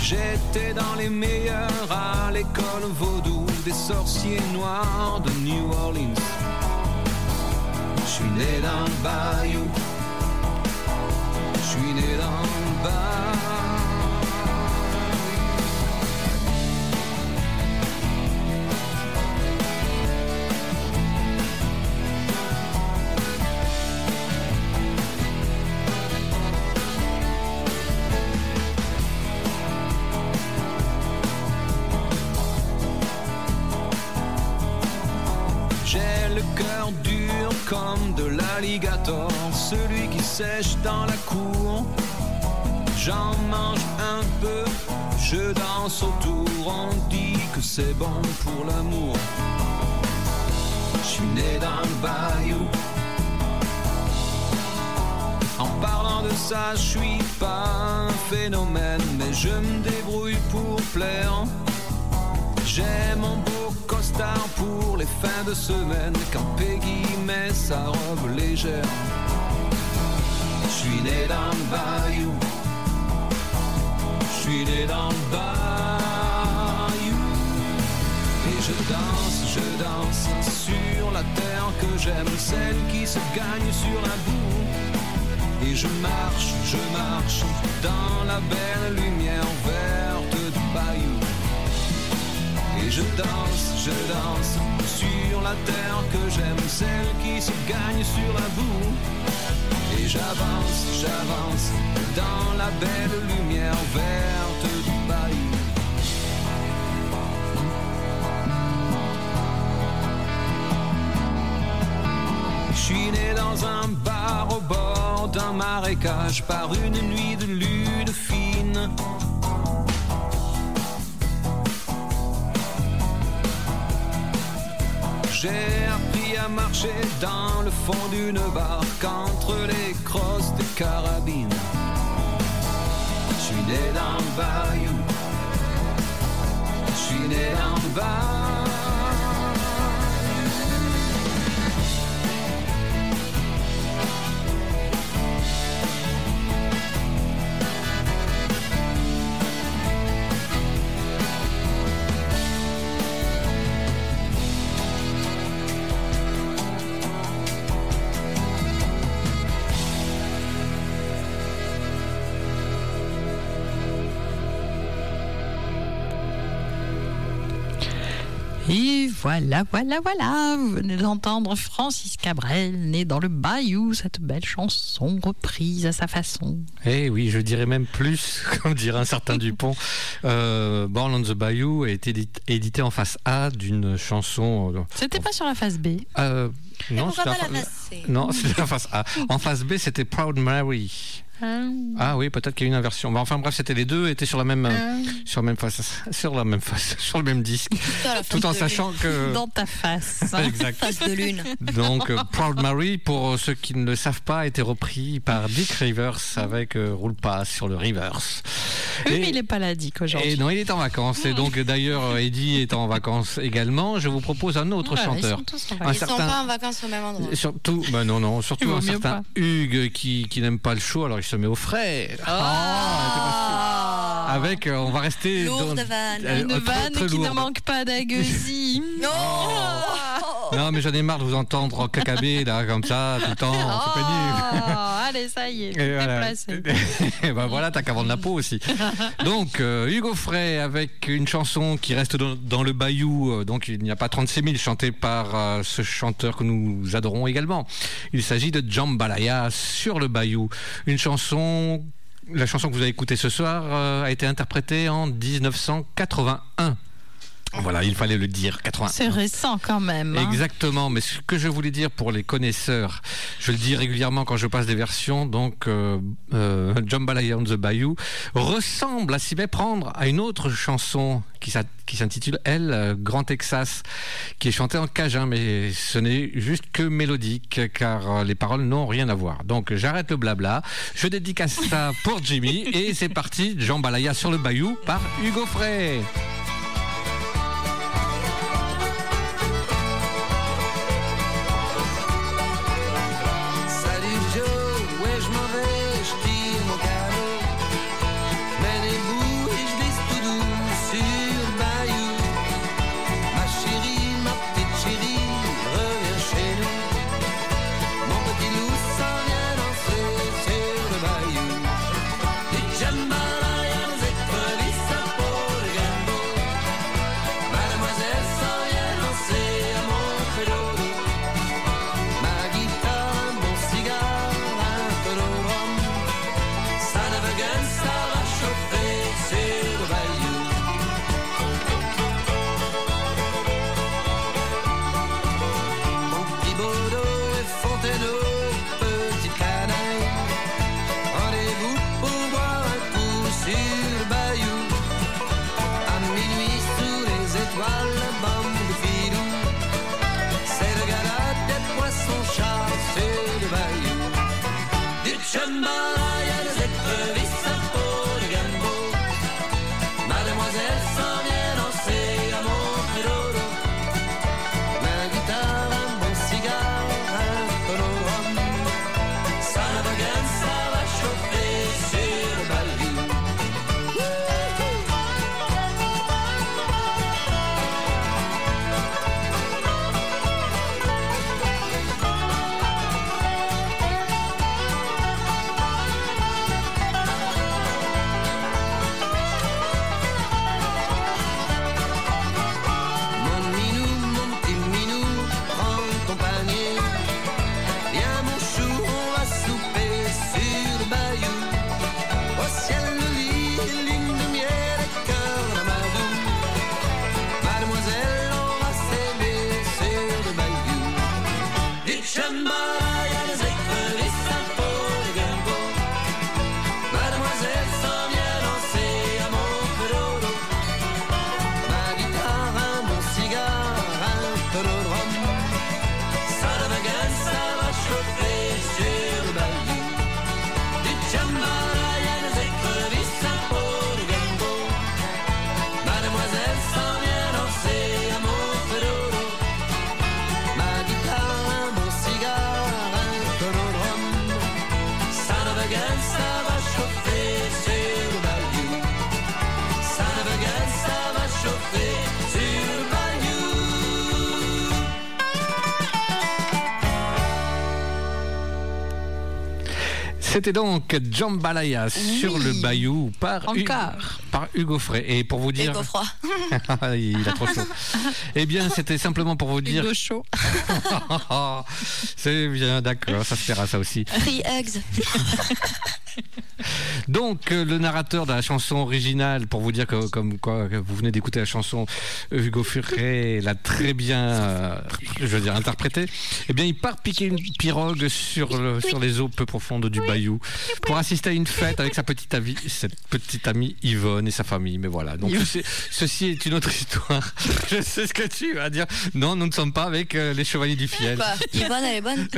J'étais dans les meilleurs à l'école vaudou des sorciers noirs de New Orleans. Je suis né dans le bayou. Je suis né dans le bayou. Celui qui sèche dans la cour. J'en mange un peu, je danse autour, on dit que c'est bon pour l'amour. Je suis né dans le bayou. En parlant de ça, je suis pas un phénomène, mais je me débrouille pour plaire. J'ai mon les fins de semaine quand Peggy met sa robe légère. Je suis né dans le bayou. Je suis né dans le bayou. Et je danse, je danse sur la terre que j'aime, celle qui se gagne sur un bout. Et je marche, je marche dans la belle lumière verte du bayou. Et je danse, je danse la terre que j'aime, celle qui se gagne sur un bout. Et j'avance, j'avance dans la belle lumière verte du bayou. Je suis né dans un bar au bord d'un marécage par une nuit de lune fine. J'ai appris à marcher dans le fond d'une barque entre les crosses des carabines. Je suis né dans le bayou. Je suis né dans le bayou. Voilà, voilà, voilà. Vous venez d'entendre Francis Cabrel, né dans le Bayou, cette belle chanson reprise à sa façon. Eh oui, je dirais même plus, comme dirait un certain Dupont. Euh, Born on the Bayou a été édit- édité en face A d'une chanson. euh, C'était pas sur la face B. euh, non, c'était la fa- face C Non, c'était la face A. En face B, c'était Proud Mary. Ah oui, peut-être qu'il y a eu une inversion. Bah, enfin bref, c'était les deux étaient sur la même euh, sur la même face, sur la même face, sur le même disque, tout en sachant que Dans ta face. exact. Face de lune. Donc euh, Proud Mary, pour euh, ceux qui ne le savent pas, a été repris par Dick Rivers avec euh, Roule pas sur le Rivers. Oui, Et- mais il n'est pas là, Dick, Et aujourd'hui. non, il est en vacances. Et donc, d'ailleurs, Eddie est en vacances également. Je vous propose un autre Voilà, ils chanteur. sont tous en Un vacances. Ils sont pas en vacances au même endroit. Surtout, bah non, non, surtout un certain pas. Hugues qui, qui n'aime pas le chaud, alors il se met au frais. Ah. Avec, euh, on va rester. Lourde dans- vanne. euh, Une très, vanne très qui ne manque pas d'agueusie. Non Non, mais j'en ai marre de vous entendre cacabé, là, comme ça, tout le temps. C'est pénible. Allez, ça y est, voilà. déplacé. Et ben voilà, t'as qu'à vendre la peau aussi. Donc, euh, Hugo Frey avec une chanson qui reste dans, dans le bayou. euh, donc, il n'y a pas 36 000 chantée par euh, ce chanteur que nous adorons également. Il s'agit de Jambalaya sur le bayou. Une chanson. La chanson que vous avez écoutée ce soir euh, a été interprétée en 1981. Voilà, il fallait le dire. 80. C'est récent quand même. hein. Exactement, mais ce que je voulais dire pour les connaisseurs, je le dis régulièrement quand je passe des versions, donc euh, euh, Jambalaya on the Bayou ressemble à s'y méprendre à une autre chanson qui s'intitule Elle, Grand Texas, qui est chantée en cajun, mais ce n'est juste que mélodique, car euh, les paroles n'ont rien à voir. Donc j'arrête le blabla, je dédicace ça pour Jimmy, et c'est parti, Jambalaya sur le Bayou par Hugo Frey. C'était donc Jambalaya sur le bayou par, Hu- Encore. par Hugo Frey. Et pour vous dire. Hugo Froid. Il a trop chaud. eh bien, c'était simplement pour vous dire. Hugo chaud. C'est bien, d'accord, ça se fera ça aussi. Free Hugs. Donc, euh, le narrateur de la chanson originale, pour vous dire que, comme quoi que vous venez d'écouter la chanson, Hugo Furet l'a très bien, euh, je veux dire, interprétée. Eh bien, il part piquer une pirogue sur, le- sur les eaux peu profondes du Bayou pour assister à une fête avec sa petite amie, cette petite amie Yvonne et sa famille. Mais voilà. Donc, ceci, ceci est une autre histoire. Je sais ce que tu vas dire. Non, nous ne sommes pas avec euh, les chevaliers du fiel. Yvonne, elle est bonne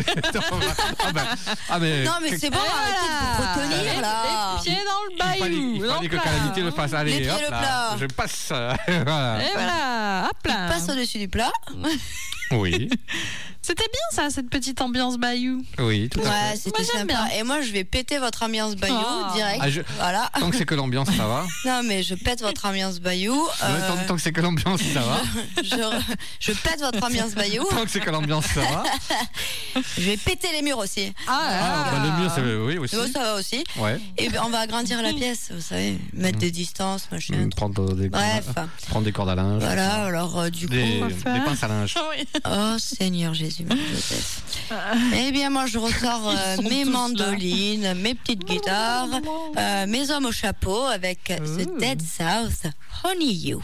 ah, ben, ah, mais- Non, mais c'est bon, arrêtez de vous retenir là. Les pieds dans le Il bayou. il fallait que. Calamité le fasse. Allez, Les pieds hop le là, plat. je passe. voilà. Et voilà, hop là. Passe au-dessus du plat. Oui, C'était bien ça, cette petite ambiance bayou. oui, tout à Ouais, fait. c'était Moi, sympa. bien. Et moi, je vais péter votre ambiance bayou Ah. direct. Ah, je- Voilà. Tant que c'est que l'ambiance, ça va. Non, mais je pète votre ambiance bayou. Euh, tant, tant que c'est que l'ambiance, ça va. je, je pète votre ambiance bayou. Tant que c'est que l'ambiance, ça va. Je vais péter les murs aussi. Ah, bah, le mur, c'est oui aussi. Ouais, ça va aussi. Ouais. Et ben, on va agrandir la pièce, vous savez, mettre des distances, machin. Mm, Prendre des, Bref. prendre des cordes à linge. Voilà, alors euh, du coup. Des, des pinces à linge. Oh Seigneur Jésus, Joseph. Eh bien, moi, je ressors euh, mes là. mandolines, mes petites guitares, euh, mes hommes au chapeau avec The Dead South, Honey You.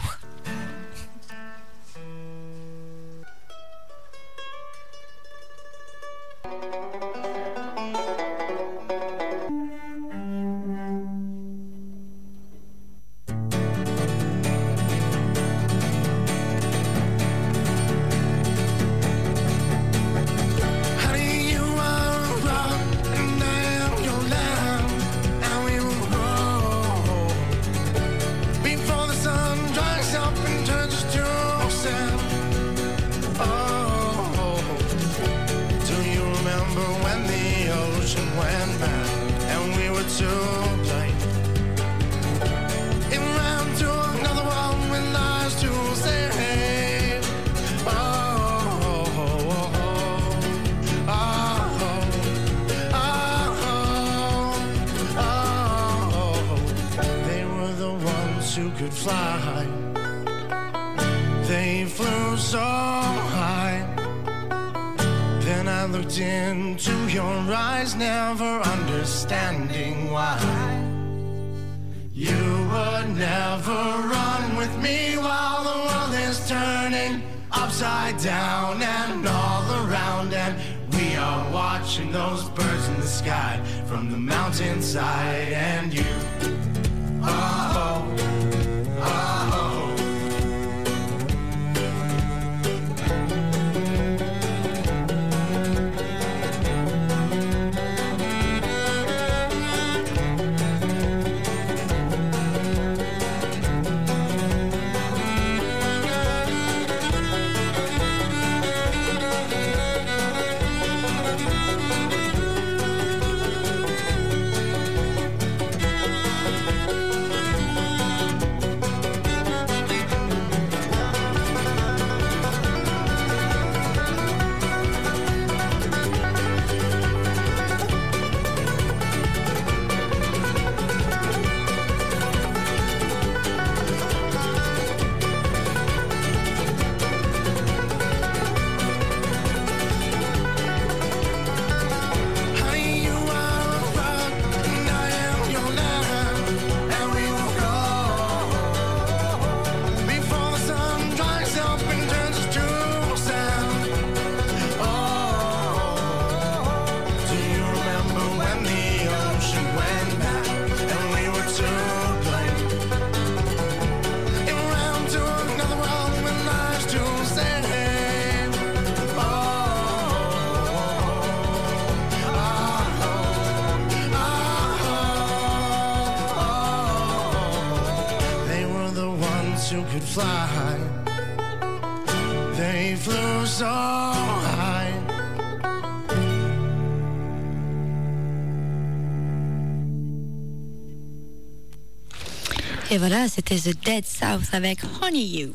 Et voilà, c'était The Dead South avec Honey You.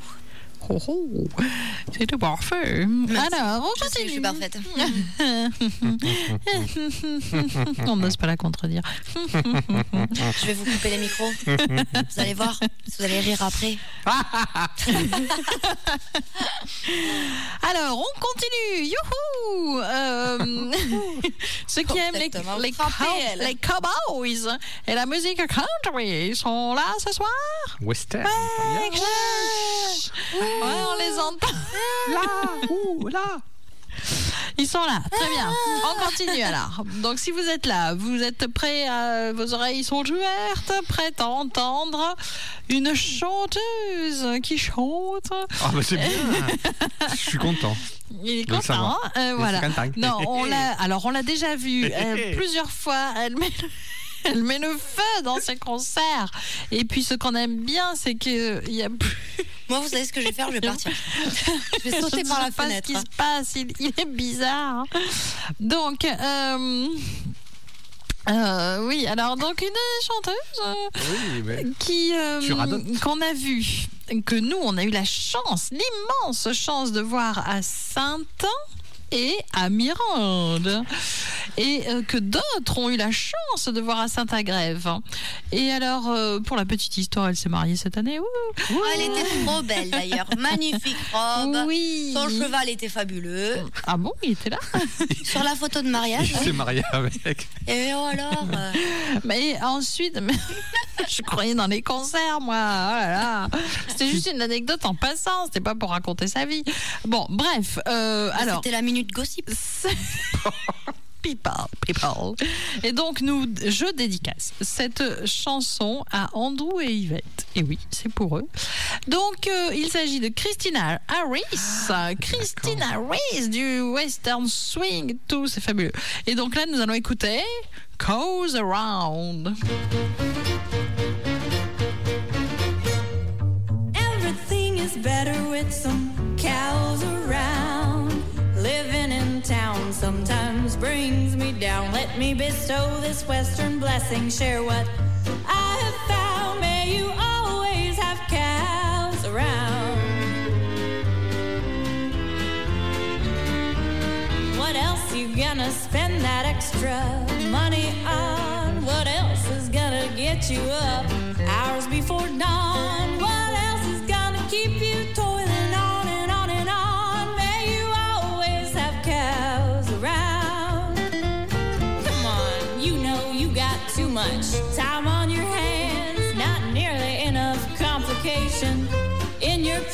Oh, oh, c'était parfait. Alors, on Je sais, je suis continue. parfaite. on n'ose pas la contredire. Je vais vous couper les micros. Vous allez voir, vous allez rire après. Alors, on continue. Youhou Euh, Ceux qui aiment les, les, frappée, cow- elle. les cowboys et la musique country sont là ce soir. Western. Yes. Ouais, on les entend. Là, ouh, là. Ils sont là, très bien. On continue alors. Donc si vous êtes là, vous êtes prêts, à- vos oreilles sont ouvertes, prêtes à entendre une chanteuse qui chante. Ah, bah c'est bien. Je suis content. Il est content, hein Euh, voilà. Non, on l'a. Alors on l'a déjà vu euh, plusieurs fois. Elle met. Le- Elle met le feu dans ses concerts. Et puis, ce qu'on aime bien, c'est qu'il y a plus. Moi, vous savez ce que je vais faire Je vais partir. Je vais sauter Je par sais la pas fenêtre. ce qui se passe. Il, il est bizarre. hein. Donc, euh, euh, oui, alors, donc, une chanteuse Oui, mais. qui euh, qu'on a vu, que nous, on a eu la chance, l'immense chance de voir à Saint-An et à Mirande. Et euh, que d'autres ont eu la chance de voir à Saint-Agrève. Et alors, euh, pour la petite histoire, elle s'est mariée cette année. Ouh. Oh, elle était trop belle d'ailleurs. Magnifique robe. Oui. Son cheval était fabuleux. Ah bon, il était là Sur la photo de mariage. Il s'est marié avec. Et oh alors euh, Mais ensuite, je croyais dans les concerts, moi. Oh là là. C'était juste une anecdote en passant. C'était pas pour raconter sa vie. Bon, bref. euh, alors. C'était la minute gossip. People, people. Et donc, nous, je dédicace cette chanson à Andrew et Yvette. Et oui, c'est pour eux. Donc, euh, il s'agit de Christina Harris. Christina Harris du Western Swing, tout, c'est fabuleux. Et donc là, nous allons écouter Cows Around. Everything is better with some cows around. Town sometimes brings me down. Let me bestow this western blessing. Share what I have found. May you always have cows around. What else you gonna spend that extra money on? What else is gonna get you up hours before dawn.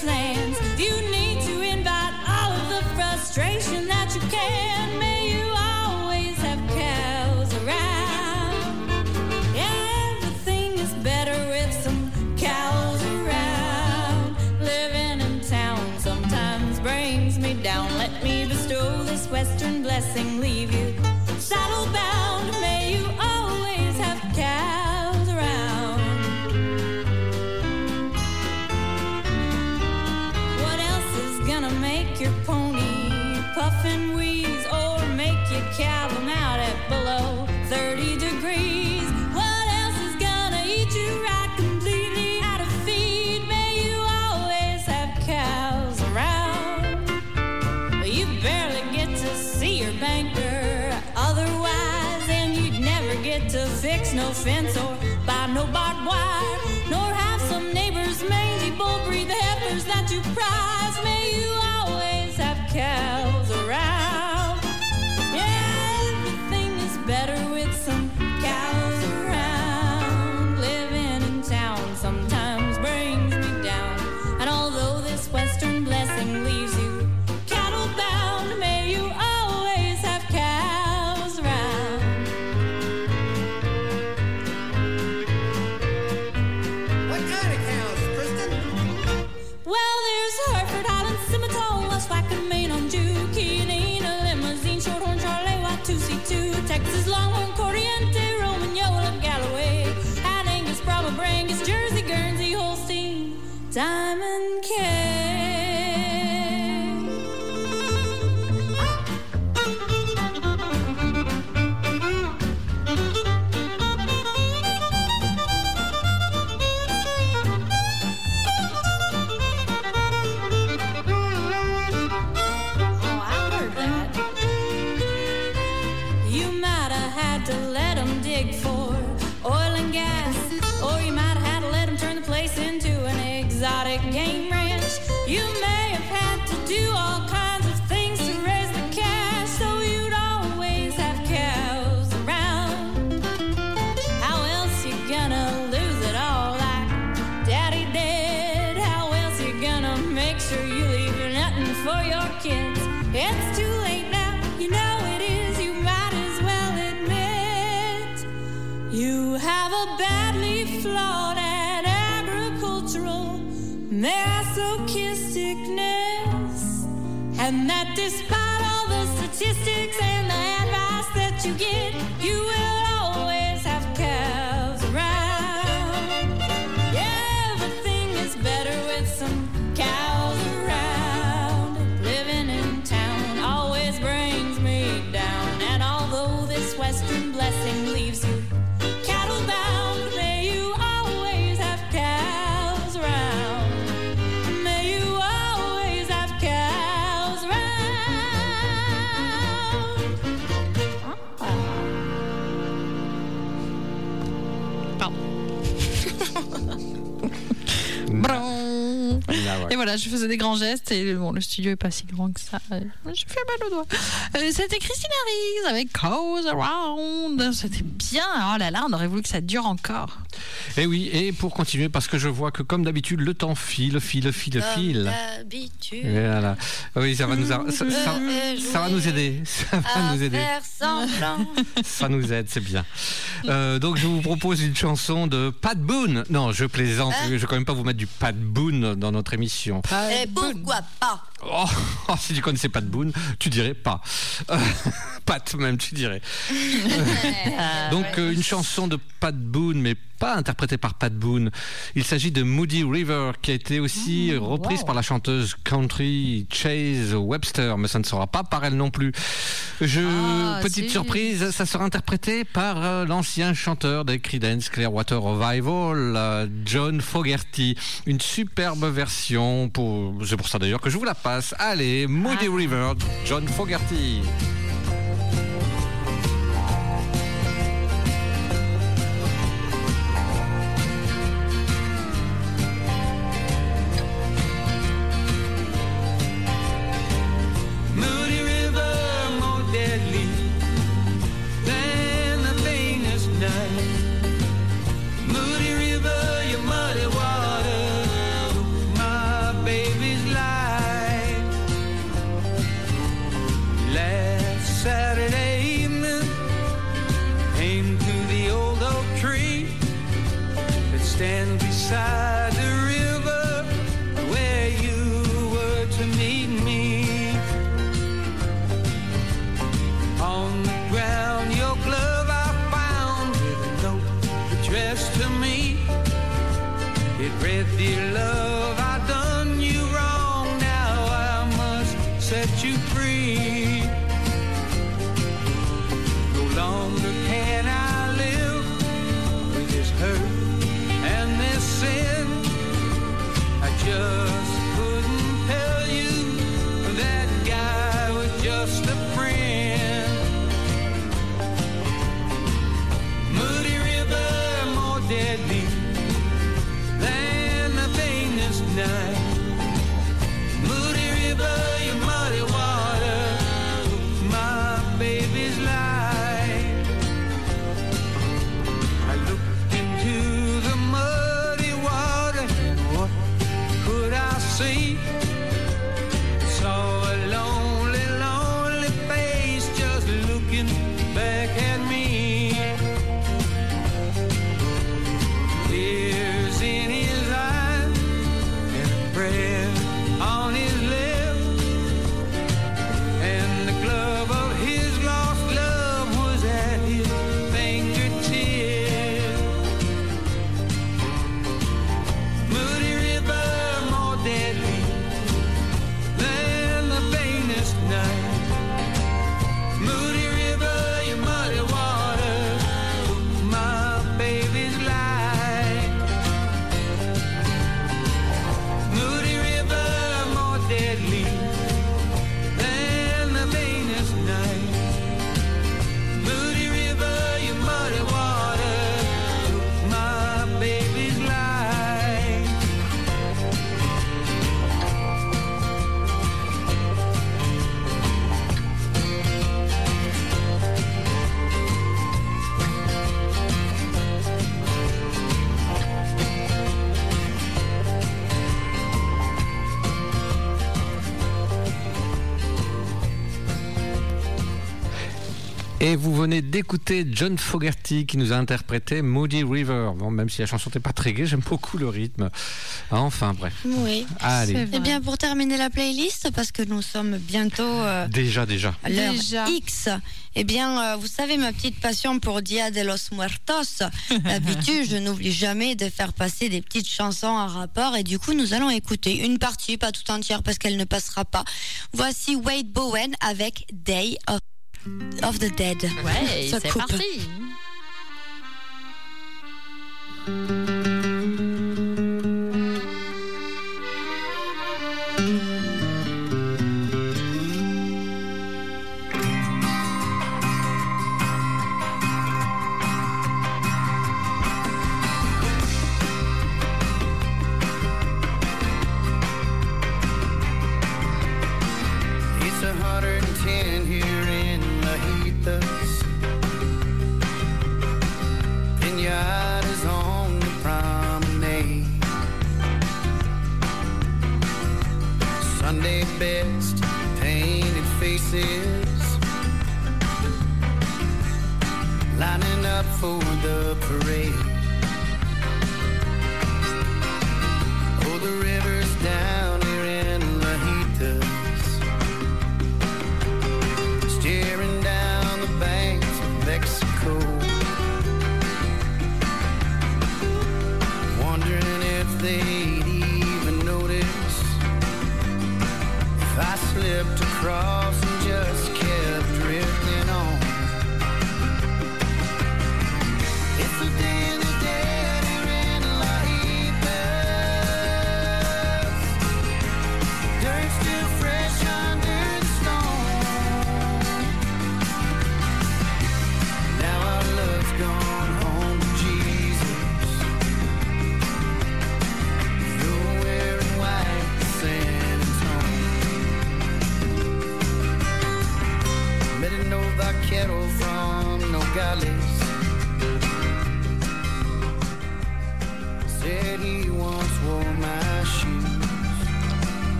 Plans. You need to invite all of the frustration that you can. May you always have cows around. Everything is better with some cows around. Living in town sometimes brings me down. Let me bestow this western blessing, leave you saddle fence make sure you leave nothing for your kids? It's too late now, you know it is, you might as well admit you have a badly flawed and agricultural masochisticness. And that despite all the statistics and the advice that you get, voilà, je faisais des grands gestes et bon, le studio est pas si grand que ça. Euh, Je fais mal au doigt. Euh, C'était Christine Harris avec Cows Around. C'était bien. Oh là là, on aurait voulu que ça dure encore. Et oui, et pour continuer, parce que je vois que comme d'habitude, le temps file, file, file, file. D'habitude. Voilà. Oui, ça va nous, a- ça, ça- Euh, ça va nous aider. Ça va nous aider. semblant. Ça nous aide, c'est bien. Euh, donc je vous propose une chanson de Pat Boone. Non, je plaisante. Hein Je vais quand même pas vous mettre du Pat Boone dans notre émission. Et pourquoi pas? Oh, oh, si tu connaissais Pat Boone, tu dirais pas. Euh, Pat même, tu dirais. Donc euh, une chanson de Pat Boone, mais pas interprétée par Pat Boone. Il s'agit de Moody River, qui a été aussi reprise par la chanteuse country Chase Webster, mais ça ne sera pas par elle non plus. Je, Ah, petite si. surprise, ça sera interprété par euh, l'ancien chanteur des Creedence Clearwater Revival, euh, John Fogerty. Une superbe version, pour, c'est pour ça d'ailleurs que je vous la passe. Allez, Moody River, John Fogerty. Beside the river where you were to meet me. On the ground, your glove I found with a note addressed to me. It read, Dear love, vous venez d'écouter John Fogerty qui nous a interprété Moody River. Bon, même si la chanson n'était pas très gaie, j'aime beaucoup le rythme. Enfin, bref. Oui. Allez. Eh bien, pour terminer la playlist, parce que nous sommes bientôt euh, Déjà, déjà. à l'heure X, eh bien, euh, vous savez, ma petite passion pour Dia de los Muertos. D'habitude, je n'oublie jamais de faire passer des petites chansons en rapport. Et du coup, nous allons écouter une partie, pas tout entière, parce qu'elle ne passera pas. Voici Wade Bowen avec Day of, of the Dead. Ouais, c'est parti.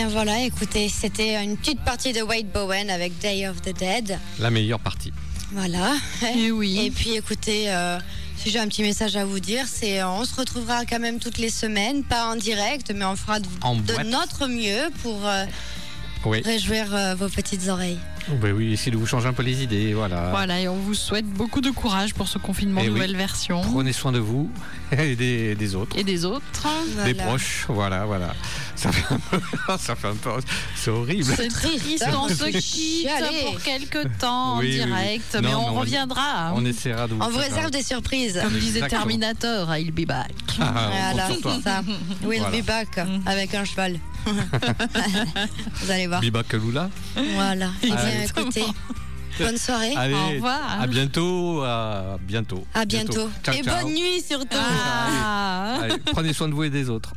Bien voilà, écoutez, c'était une petite partie de Wade Bowen avec Day of the Dead. La meilleure partie. Voilà. Et oui. Et puis écoutez, euh, Si j'ai un petit message à vous dire, c'est euh, on se retrouvera quand même toutes les semaines, pas en direct, mais on fera de, En de boîte. notre mieux pour euh, Oui. réjouir euh, vos petites oreilles. Oh, ben oui, essayez de vous changer un peu les idées, voilà. Voilà, et on vous souhaite beaucoup de courage pour ce confinement Eh oui. nouvelle version. Prenez soin de vous et des, des autres. Et des autres. Des proches, voilà, voilà. Ça fait un peu, ça fait un peu, c'est horrible. C'est triste, on se quitte Chialer. pour quelques temps Oui, en oui. direct, Non, mais on, on- reviendra. On essaiera de vous. On vous faire réserve des surprises. Comme disait. Terminator, I'll be back. Ah, Voilà, ça. We'll Voilà. be back avec un cheval. vous allez voir. Biba Kalula. Voilà. Eh bien, Allez. écoutez, bonne soirée. Allez, Au revoir. À bientôt. À bientôt. À bientôt. Ciao, Et ciao. bonne nuit surtout. Ah. Allez, prenez soin de vous et des autres.